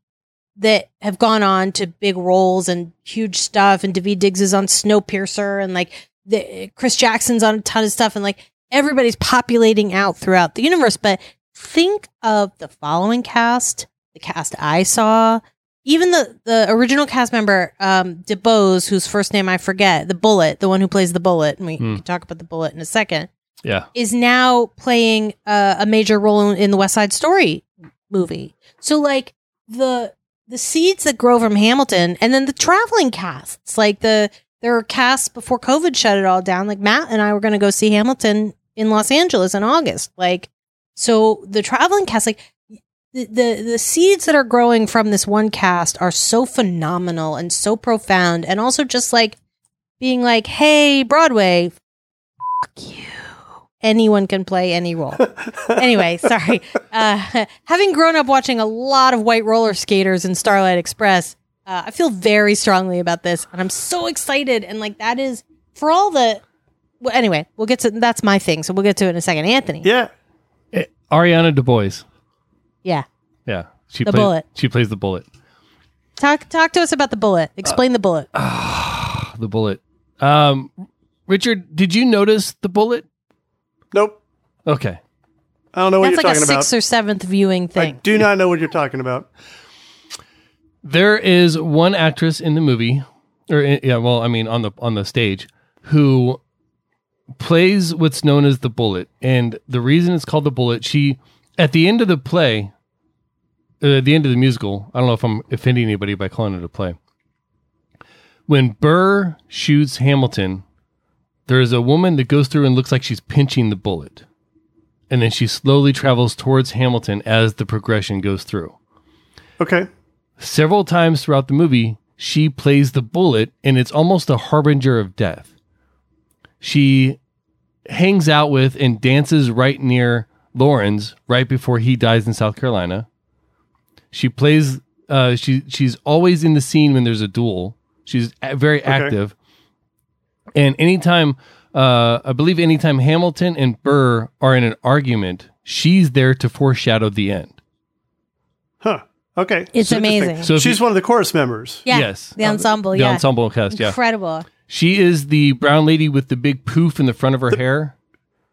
that have gone on to big roles and huge stuff. And Daveed Diggs is on Snowpiercer and like the, Chris Jackson's on a ton of stuff and like everybody's populating out throughout the universe. But think of the following cast, the cast I saw, even the the original cast member, um, DeBose, whose first name I forget, the Bullet, the one who plays the Bullet, and we Hmm. can talk about the Bullet in a second, Yeah. is now playing uh, a major role in the West Side Story movie. So like the the seeds that grow from Hamilton, and then the traveling casts, like the there were casts before COVID shut it all down. Like Matt and I were going to go see Hamilton in Los Angeles in August. Like so, the traveling cast, like the, the the seeds that are growing from this one cast are so phenomenal and so profound and also just like being like hey broadway fuck you anyone can play any role (laughs) anyway sorry uh, (laughs) having grown up watching a lot of white roller skaters in starlight express uh, i feel very strongly about this and i'm so excited and like that is for all the well, anyway we'll get to that's my thing so we'll get to it in a second anthony Yeah. Eh, Ariana DeBose. yeah Yeah. She The plays, bullet. She plays the bullet. talk talk to us about the bullet explain the bullet The bullet. Um, Richard, did you notice the bullet? Nope. Okay. I don't know what That's you're like a talking sixth or seventh viewing thing. I thing. do not know what you're talking about. There is one actress in the movie, or in, yeah, well, I mean, on the on the stage, who plays what's known as the bullet, and the reason it's called the bullet, she at the end of the play, uh, at the end of the musical, I don't know if I'm offending anybody by calling it a play. When Burr shoots Hamilton, there is a woman that goes through and looks like she's pinching the bullet, and then she slowly travels towards Hamilton as the progression goes through Okay. Several times throughout the movie, she plays the bullet, and it's almost a harbinger of death. She hangs out with and dances right near Lawrence right before he dies in South Carolina. She plays. Uh, she she's always in the scene when there's a duel. She's very active, and anytime, uh, I believe, anytime Hamilton and Burr are in an argument, she's there to foreshadow the end. Huh. Okay. It's So amazing. So if She's you- one of the chorus members. yeah, yes. the ensemble. the yeah, ensemble cast. Yeah, incredible. She is the brown lady with the big poof in the front of her hair.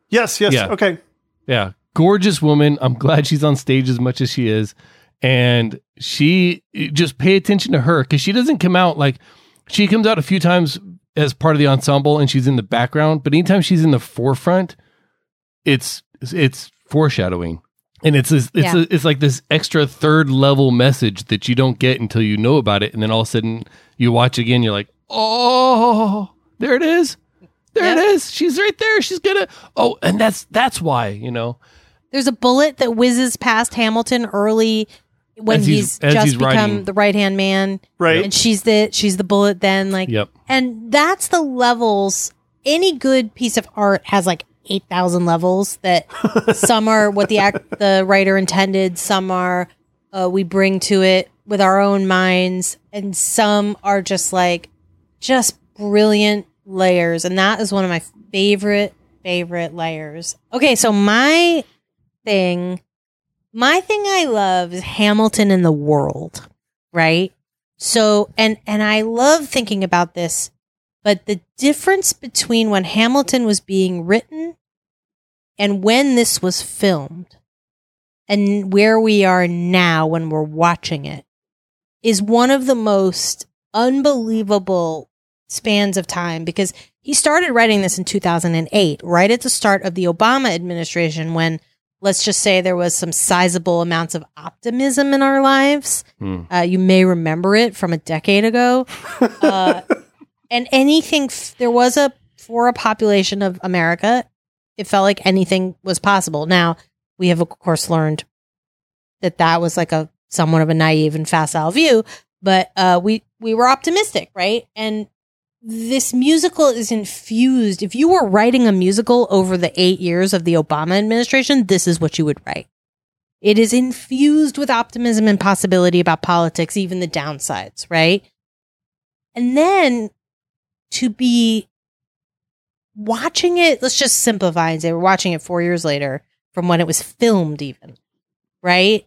Yes. Yes. Yeah. Okay. Yeah. Gorgeous woman. I'm glad she's on stage as much as she is. And she just pay attention to her because she doesn't come out like she comes out a few times as part of the ensemble and she's in the background, but anytime she's in the forefront, it's it's foreshadowing. And it's this, it's Yeah. it's like this extra third level message that you don't get until you know about it, and then all of a sudden you watch again, you're like, oh, there it is, there Yep. it is, she's right there, she's gonna, oh, and that's that's why you know, There's a bullet that whizzes past Hamilton early when As he's, he's- as just he's become riding. the right hand man, Right. and she's the she's the bullet. Then like, yep, and that's the levels. Any good piece of art has like eight thousand levels. That (laughs) some are what the act, the writer intended. Some are uh, we bring to it with our own minds, and some are just like just brilliant layers. And that is one of my favorite, favorite layers. Okay, so my thing, my thing I love is Hamilton in the world, right? So, and, and I love thinking about this, but the difference between when Hamilton was being written and when this was filmed and where we are now when we're watching it is one of the most unbelievable spans of time because he started writing this in 2008, right at the start of the Obama administration when let's just say there was some sizable amounts of optimism in our lives. Hmm. Uh, you may remember it from a decade ago. (laughs) Uh, and anything, f- there was a, for a population of America, it felt like anything was possible. Now, we have, of course, learned that that was like a somewhat of a naive and facile view, but uh, we, we were optimistic, right? And this musical is infused. If you were writing a musical over the eight years of the Obama administration, this is what you would write. It is infused with optimism and possibility about politics, even the downsides, right? And then to be watching it, let's just simplify and say we're watching it four years later from when it was filmed, even, right?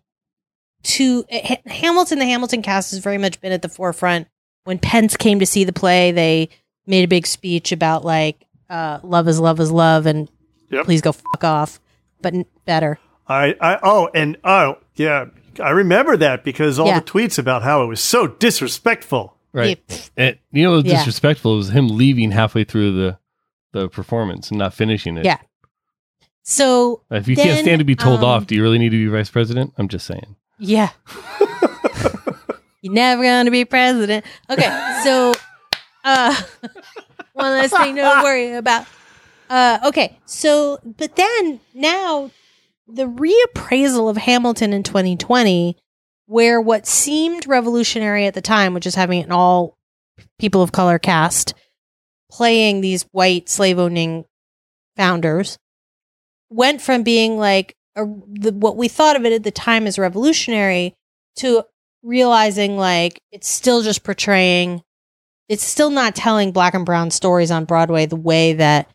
To H- Hamilton, the Hamilton cast has very much been at the forefront when Pence came to see the play, they made a big speech about like uh, love is love is love and Yep. please go fuck off, but n- better. I, I oh and oh yeah, I remember that because all Yeah. the tweets about how it was so disrespectful. Right. Yeah. And, you know, Yeah. disrespectful was him leaving halfway through the the performance and not finishing it. Yeah. So If you Then, can't stand to be told um, off, do you really need to be vice president? I'm just saying. yeah, (laughs) you're never gonna be president. Okay, so uh, (laughs) one less thing to (laughs) worry about. Uh, okay, so but then now the reappraisal of Hamilton in 2020, where what seemed revolutionary at the time, which is having an all people of color cast playing these white slave owning founders, went from being like a, the, what we thought of it at the time as revolutionary to realizing like it's still just portraying, it's still not telling black and brown stories on Broadway the way that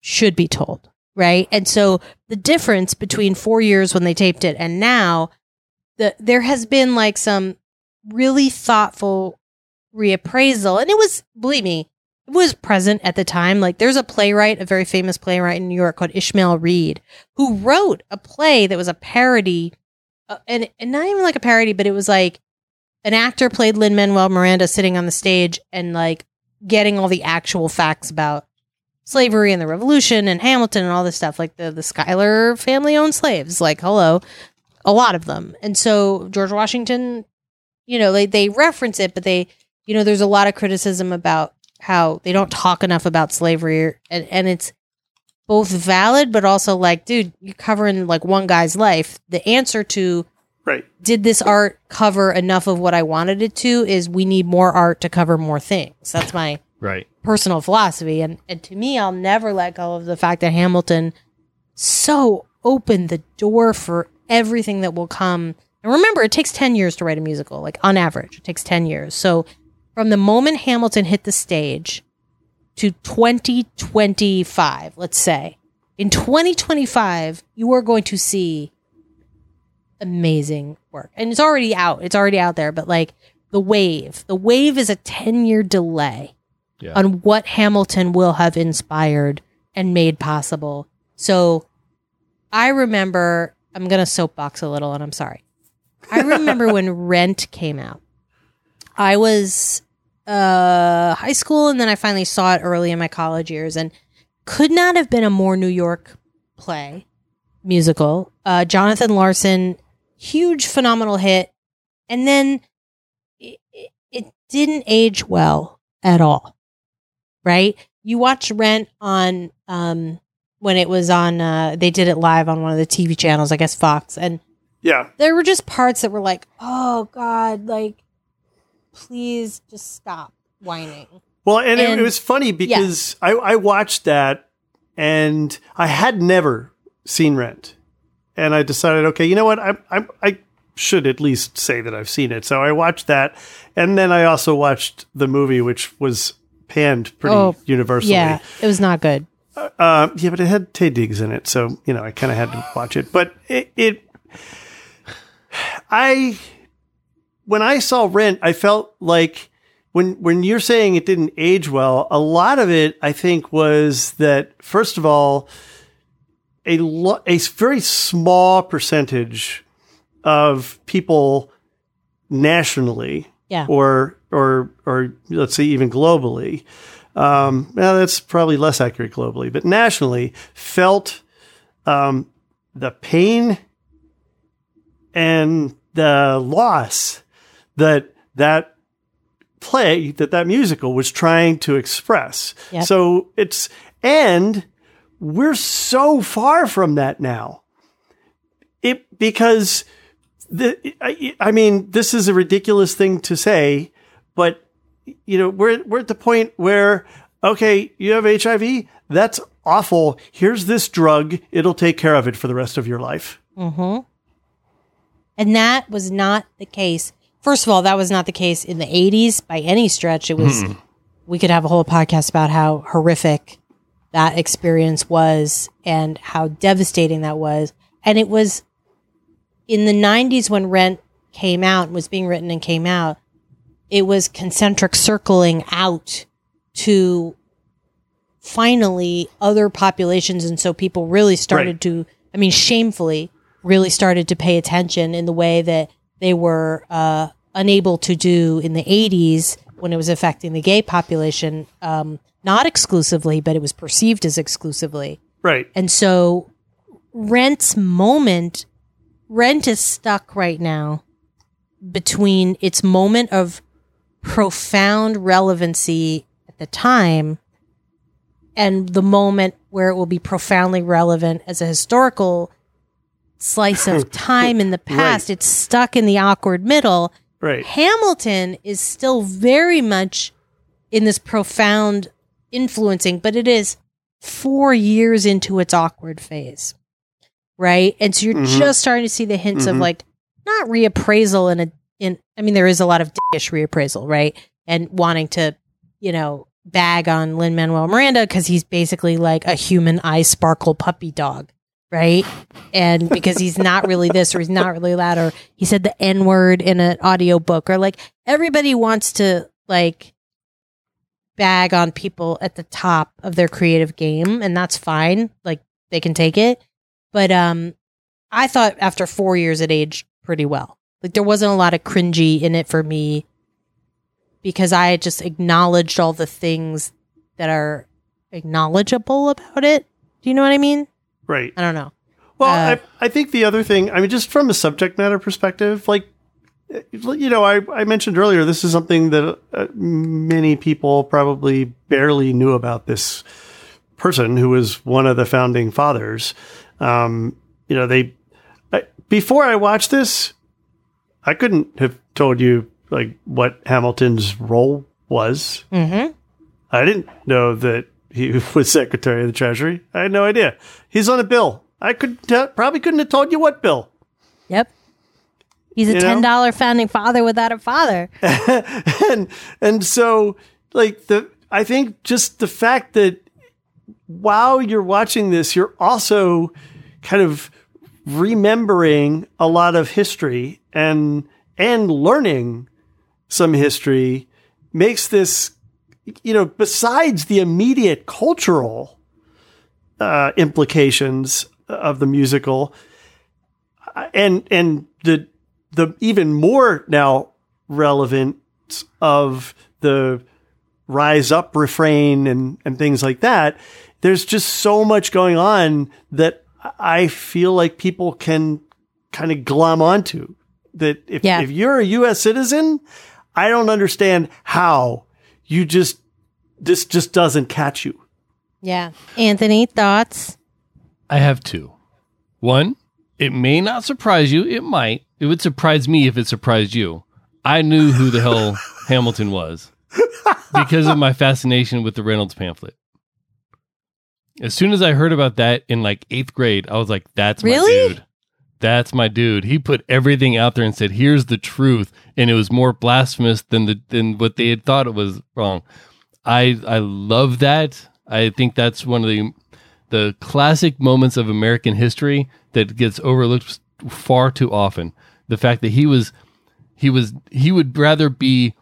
should be told. Right. And so the difference between four years when they taped it and now, the, there has been like some really thoughtful reappraisal. And it was, believe me, it was present at the time. Like there's a playwright, a very famous playwright in New York called Ishmael Reed, who wrote a play that was a parody, uh, and, and not even like a parody, but it was like an actor played Lin Manuel Miranda sitting on the stage and like getting all the actual facts about slavery and the revolution and Hamilton and all this stuff. Like the the Schuyler family owned slaves. Like hello, a lot of them. And so George Washington, you know, they they reference it, but they, you know, there's a lot of criticism about how they don't talk enough about slavery, and and it's both valid, but also like, dude, you're covering like one guy's life. The answer to Right. did this art cover enough of what I wanted it to is we need more art to cover more things. That's my Right. personal philosophy. And, and to me, I'll never let go of the fact that Hamilton so opened the door for everything that will come. And remember, it takes 10 years to write a musical, like on average, it takes 10 years. So from the moment Hamilton hit the stage to 2025, let's say, in 2025, you are going to see amazing work. And it's already out. It's already out there, but like the wave, the wave is a 10 year delay Yeah. on what Hamilton will have inspired and made possible. So I remember, I'm going to soapbox a little and I'm sorry. I remember when (laughs) Rent came out. I was uh high school and then I finally saw it early in my college years and could not have been a more New York play musical. Uh Jonathan Larson huge phenomenal hit and then it, it, it didn't age well at all. Right? You watch Rent on um when it was on uh they did it live on one of the TV channels, I guess Fox and Yeah. there were just parts that were like, "Oh God, like, please just stop whining." Well, and, it, And- it was funny because I, I watched that and I had never seen Rent, and I decided, okay, you know what, I I I, should at least say that I've seen it. So I watched that, and then I also watched the movie, which was panned pretty Oh, universally. Yeah, it was not good. Uh, yeah, but it had Taye Diggs in it, so you know I kind of had to watch it. But it, it, I, when I saw Rent, I felt like when when you're saying it didn't age well, a lot of it I think was that first of all, a lo- a very small percentage of people nationally Yeah. or or or let's say even globally. Um, well, that's probably less accurate globally, but nationally felt um, the pain and the loss that that play that that musical was trying to express. Yep. So it's and we're so far from that now. It because the I, I mean this is a ridiculous thing to say, but you know we're we're at the point where okay you have HIV that's awful here's this drug it'll take care of it for the rest of your life. Mm-hmm. And that was not the case. First of all, that was not the case in the 80s by any stretch. It was, we could have a whole podcast about how horrific that experience was and how devastating that was. And it was in the 90s when Rent came out and was being written and came out, it was concentric circling out to finally other populations. And so people really started Right. to, I mean, shamefully, really started to pay attention in the way that they were uh, unable to do in the 80s when it was affecting the gay population. Um, not exclusively, but it was perceived as exclusively. Right. And so Rent's moment, Rent is stuck right now between its moment of profound relevancy at the time and the moment where it will be profoundly relevant as a historical slice of (laughs) time in the past. It's stuck in the awkward middle. Right. Hamilton is still very much in this profound influencing, but it is four years into its awkward phase. Right. And so you're Mhm. just starting to see the hints of Mhm. like not reappraisal in a in I mean there is a lot of dickish reappraisal, right? And wanting to, you know, bag on Lin Manuel Miranda because he's basically like a human eye sparkle puppy dog, right? And because he's not really this or he's not really that or he said the N word in an audio book or like everybody wants to like bag on people at the top of their creative game and that's fine. Like they can take it. But um I thought after 4 years it aged pretty well. Like there wasn't a lot of cringy in it for me because I just acknowledged all the things that are acknowledgeable about it. Do you know what I mean? Right. I don't know. Well, Uh, I, I think the other thing, I mean, just from a subject matter perspective, like, you know, I, I mentioned earlier, this is something that uh, many people probably barely knew about this person who was one of the founding fathers. Um, you know, they, I, before I watched this, I couldn't have told you like what Hamilton's role was. Mhm. I didn't know that he (laughs) was Secretary of the Treasury. I had no idea. He's on a bill. I could t- probably couldn't have told you what bill. Yep. He's a You ten dollar founding father without a father. (laughs) and and so like the I think just the fact that while you're watching this, you're also kind of remembering a lot of history and and learning some history makes this you know besides the immediate cultural uh, implications of the musical uh, and and the the even more now relevant of the rise up refrain and and things like that there's just so much going on that i feel like people can kind of glom onto that if, Yeah. if you're a us citizen i don't understand how you just this just doesn't catch you Yeah. Anthony, thoughts? I have two. One, it may not surprise you. It might. It would surprise me if it surprised you. I knew who the hell (laughs) Hamilton was because of my fascination with the Reynolds pamphlet. As soon as I heard about that in like eighth grade, I was like, "That's Really? my dude. That's my dude. He put everything out there and said, "Here's the truth," and it was more blasphemous than the than what they had thought it was wrong. I I love that. I think that's one of the the classic moments of American history that gets overlooked far too often. The fact that he was he was he would rather be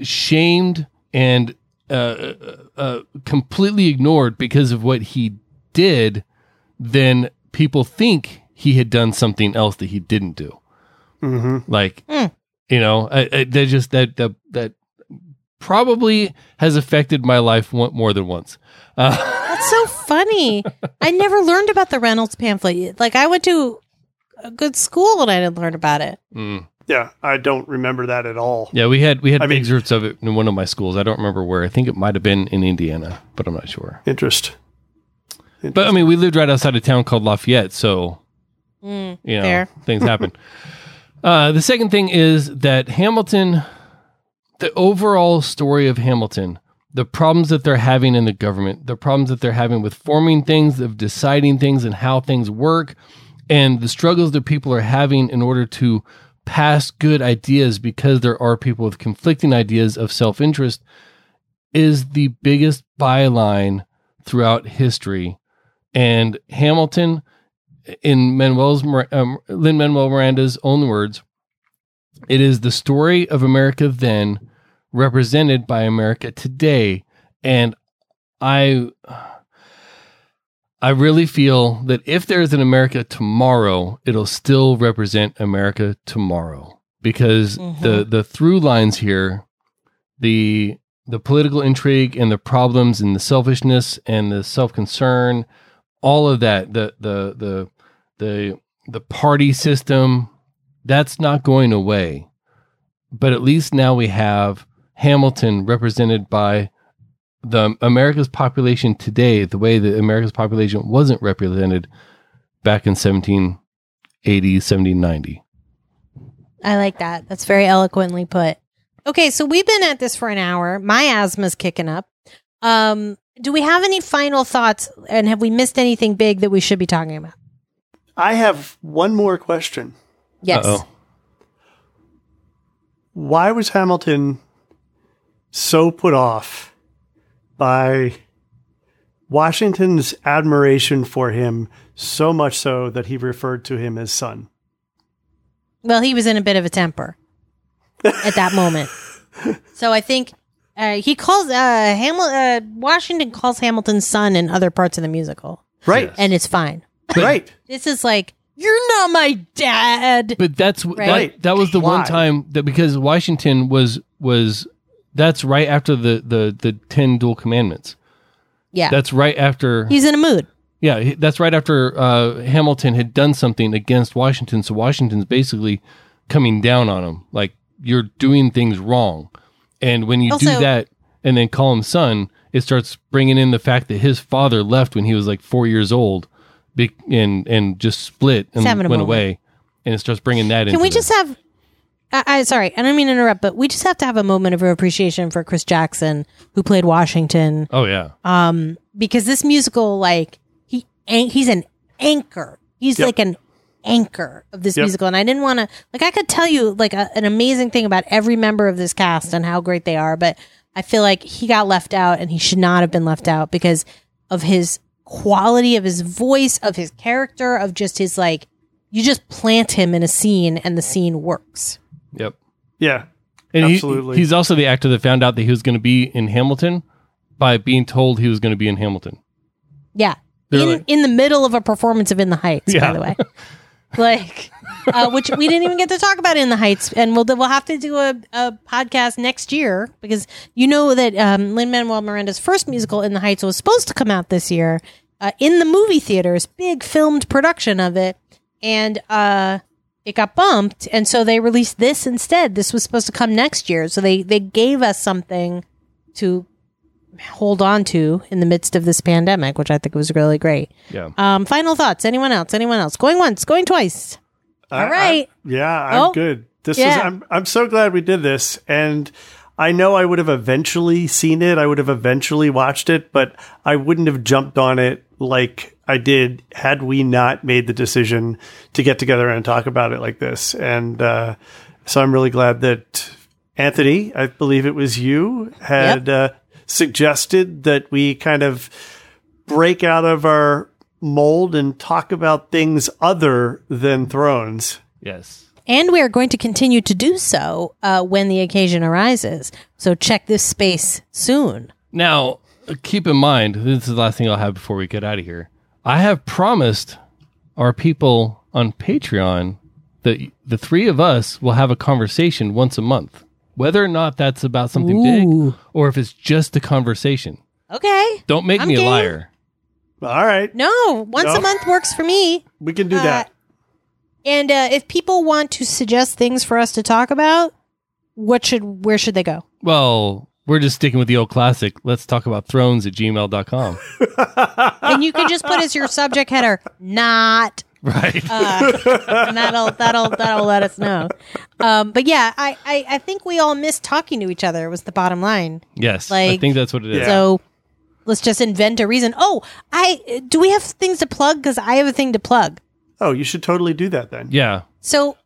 shamed and uh, uh, uh, completely ignored because of what he did than people think he had done something else that he didn't do. Mm-hmm. Like, you know, I, I, that just that that that probably has affected my life one, more than once. Uh, (laughs) That's so funny. I never learned about the Reynolds pamphlet. Like I went to a good school and I didn't learn about it. mm. Yeah, I don't remember that at all. Yeah, we had we had I mean- excerpts of it in one of my schools. I don't remember where. I think it might have been in Indiana, but I'm not sure. Interest. But I mean, we lived right outside a town called Lafayette, so Mm, you know fair. things (laughs) happen. uh, the second thing is that Hamilton, the overall story of Hamilton, the problems that they're having in the government, the problems that they're having with forming things, of deciding things, and how things work, and the struggles that people are having in order to pass good ideas because there are people with conflicting ideas of self interest, is the biggest byline throughout history. And Hamilton, in Manuel's um, Lin Manuel Miranda's own words, it is the story of America then, represented by America today, and I. I really feel that if there is an America tomorrow, it'll still represent America tomorrow because the mm-hmm. the through lines here, the the political intrigue and the problems and the selfishness and the self concern, all of that, the the the the the party system, that's not going away. But at least now we have Hamilton represented by the America's population today, the way that America's population wasn't represented back in 1780, 1790. I like that. That's very eloquently put. Okay, so we've been at this for an hour. My asthma's kicking up. Um, do we have any final thoughts and have we missed anything big that we should be talking about? I have one more question. Yes. Uh-oh. Why was Hamilton so put off by Washington's admiration for him so much so that he referred to him as son? Well, he was in a bit of a temper at that moment. (laughs) So I think uh, he calls uh, Hamil- uh, Washington calls Hamilton's son in other parts of the musical, Right. Yes. and it's fine. right. This is like you're not my dad. But that's Right. that, that was the one time that because Washington was was that's right after the the the 10 duel commandments. Yeah, That's right after he's in a mood. Yeah, that's right after uh, Hamilton had done something against Washington. So Washington's basically coming down on him, like you're doing things wrong. And when you do that, and then call him son, it starts bringing in the fact that his father left when he was like four years old, and and just split and He's having a went moment. away, and it starts bringing that. In. Can we this. just have? I, I sorry, I don't mean to interrupt, but we just have to have a moment of appreciation for Chris Jackson, who played Washington, Oh yeah, um, because this musical, like he, an- he's an anchor. He's Yep. like an anchor of this Yep. musical, and I didn't want to, like, I could tell you like a, an amazing thing about every member of this cast and how great they are, but I feel like he got left out, and he should not have been left out because of his quality of his voice, of his character, of just his like. You just plant him in a scene, and the scene works. Yep. Yeah. And he- Absolutely. he's also the actor that found out that he was going to be in Hamilton by being told he was going to be in Hamilton. Yeah. They're In, like- in the middle of a performance of In the Heights, Yeah. by the way. (laughs) like, uh, which we didn't even get to talk about In the Heights. And we'll, we'll have to do a, a podcast next year because you know that um, Lin Manuel Miranda's first musical, In the Heights, was supposed to come out this year uh, in the movie theaters, big filmed production of it. And uh, it got bumped. And so they released this instead. This was supposed to come next year. So they, they gave us something to hold on to in the midst of this pandemic, which I think was really great. Yeah. Um, final thoughts. Anyone else? Anyone else? Going once, going twice. I- All right. I- yeah, I'm Oh, good. This yeah. is I'm I'm so glad we did this and I know I would have eventually seen it. I would have eventually watched it, but I wouldn't have jumped on it like I did had we not made the decision to get together and talk about it like this. And uh, so I'm really glad that Anthony, I believe it was you, had uh, suggested that we kind of break out of our mold and talk about things other than thrones. Yes. And we are going to continue to do so uh, when the occasion arises. So check this space soon. Now, keep in mind, this is the last thing I'll have before we get out of here. I have promised our people on Patreon that the three of us will have a conversation once a month, whether or not that's about something Ooh. big or if it's just a conversation. Okay. Don't make I'm me a game. liar. All right, No, once No. a month works for me. we can do Uh, that. And uh, if people want to suggest things for us to talk about, what should where should they go? Well, we're just sticking with the old classic. Let's talk about thrones at gmail.com. (laughs) and you can just put as your subject header not right. uh, and that'll that'll that'll let us know um, but yeah I, I i think we all miss talking to each other was the bottom line yes. like, I think that's what it is. Yeah. so let's just invent a reason oh i do we have things to plug because i have a thing to plug oh, you should totally do that then. Yeah. so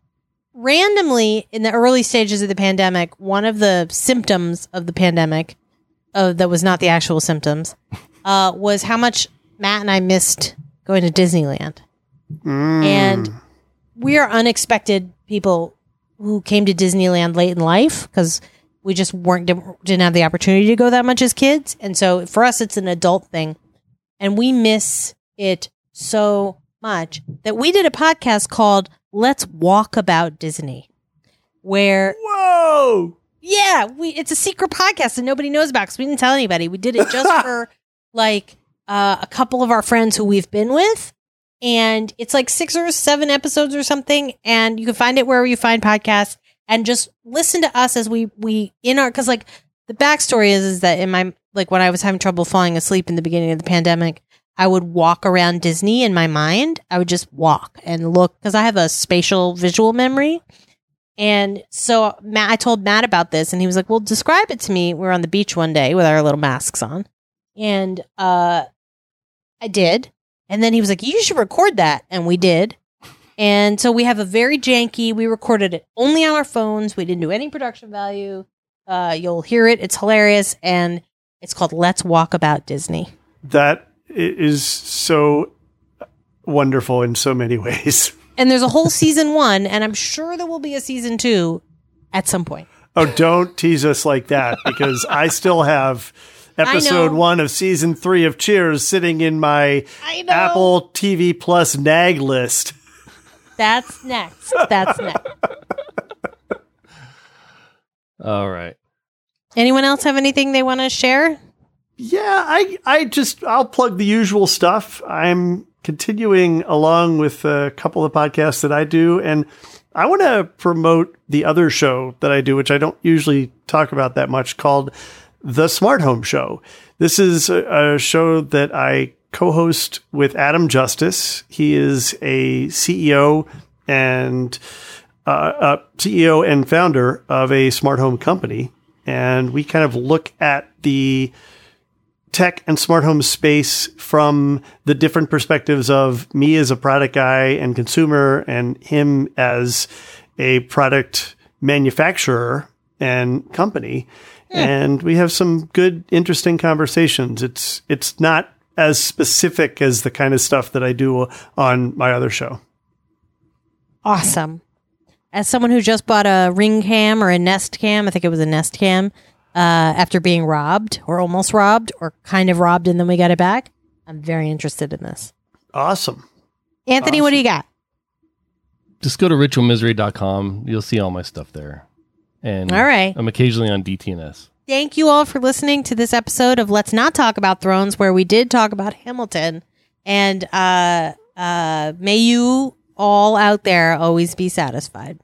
randomly in the early stages of the pandemic one of the symptoms of the pandemic uh, that was not the actual symptoms uh, was how much matt and i missed going to disneyland. Mm. And we are unexpected people who came to Disneyland late in life because we just weren't didn't have the opportunity to go that much as kids, and so for us it's an adult thing, and we miss it so much that we did a podcast called "Let's Walk About Disney," where Whoa! yeah, we it's a secret podcast that nobody knows about because we didn't tell anybody. We did it just (laughs) for like uh, a couple of our friends who we've been with, and it's like six or seven episodes or something. And you can find it wherever you find podcasts, and just listen to us as we we in our because like the backstory is is that in my like when I was having trouble falling asleep in the beginning of the pandemic. I would walk around Disney in my mind. I would just walk and look because I have a spatial visual memory. And so Matt, I told Matt about this, and he was like, "Well, describe it to me." We were on the beach one day with our little masks on, and uh, I did. And then he was like, "You should record that," and we did. And so we have a very janky. We recorded it only on our phones. We didn't do any production value. Uh, you'll hear it. It's hilarious, and it's called "Let's Walk About Disney." That is so wonderful in so many (laughs) ways. And there's a whole season one, and I'm sure there will be a season two at some point. Oh, don't tease us like that because I still have (laughs) episode one of season three of Cheers sitting in my Apple TV Plus nag list. That's next. That's next. (laughs) All right. Anyone else have anything they want to share? Yeah, I I just I'll plug the usual stuff. I'm continuing along with a couple of podcasts that I do, and I want to promote the other show that I do, which I don't usually talk about that much, called the Smart Home Show. This is a, show that I co-host with Adam Justice. He is a CEO and uh, uh, CEO and founder of a smart home company, and we kind of look at the tech and smart home space from the different perspectives of me as a product guy and consumer and him as a product manufacturer and company. And we have some good, interesting conversations. It's, it's not as specific as the kind of stuff that I do on my other show. Awesome. As someone who just bought a ring cam or a nest cam, I think it was a nest cam, uh, after being robbed or almost robbed or kind of robbed and then we got it back, I'm very interested in this. Awesome. Anthony, what do you got? Just go to ritualmisery.com. You'll see all my stuff there. And All right. I'm occasionally on DTNS. Thank you all for listening to this episode of Let's Not Talk About Thrones, where we did talk about Hamilton. And uh, uh, may you all out there always be satisfied.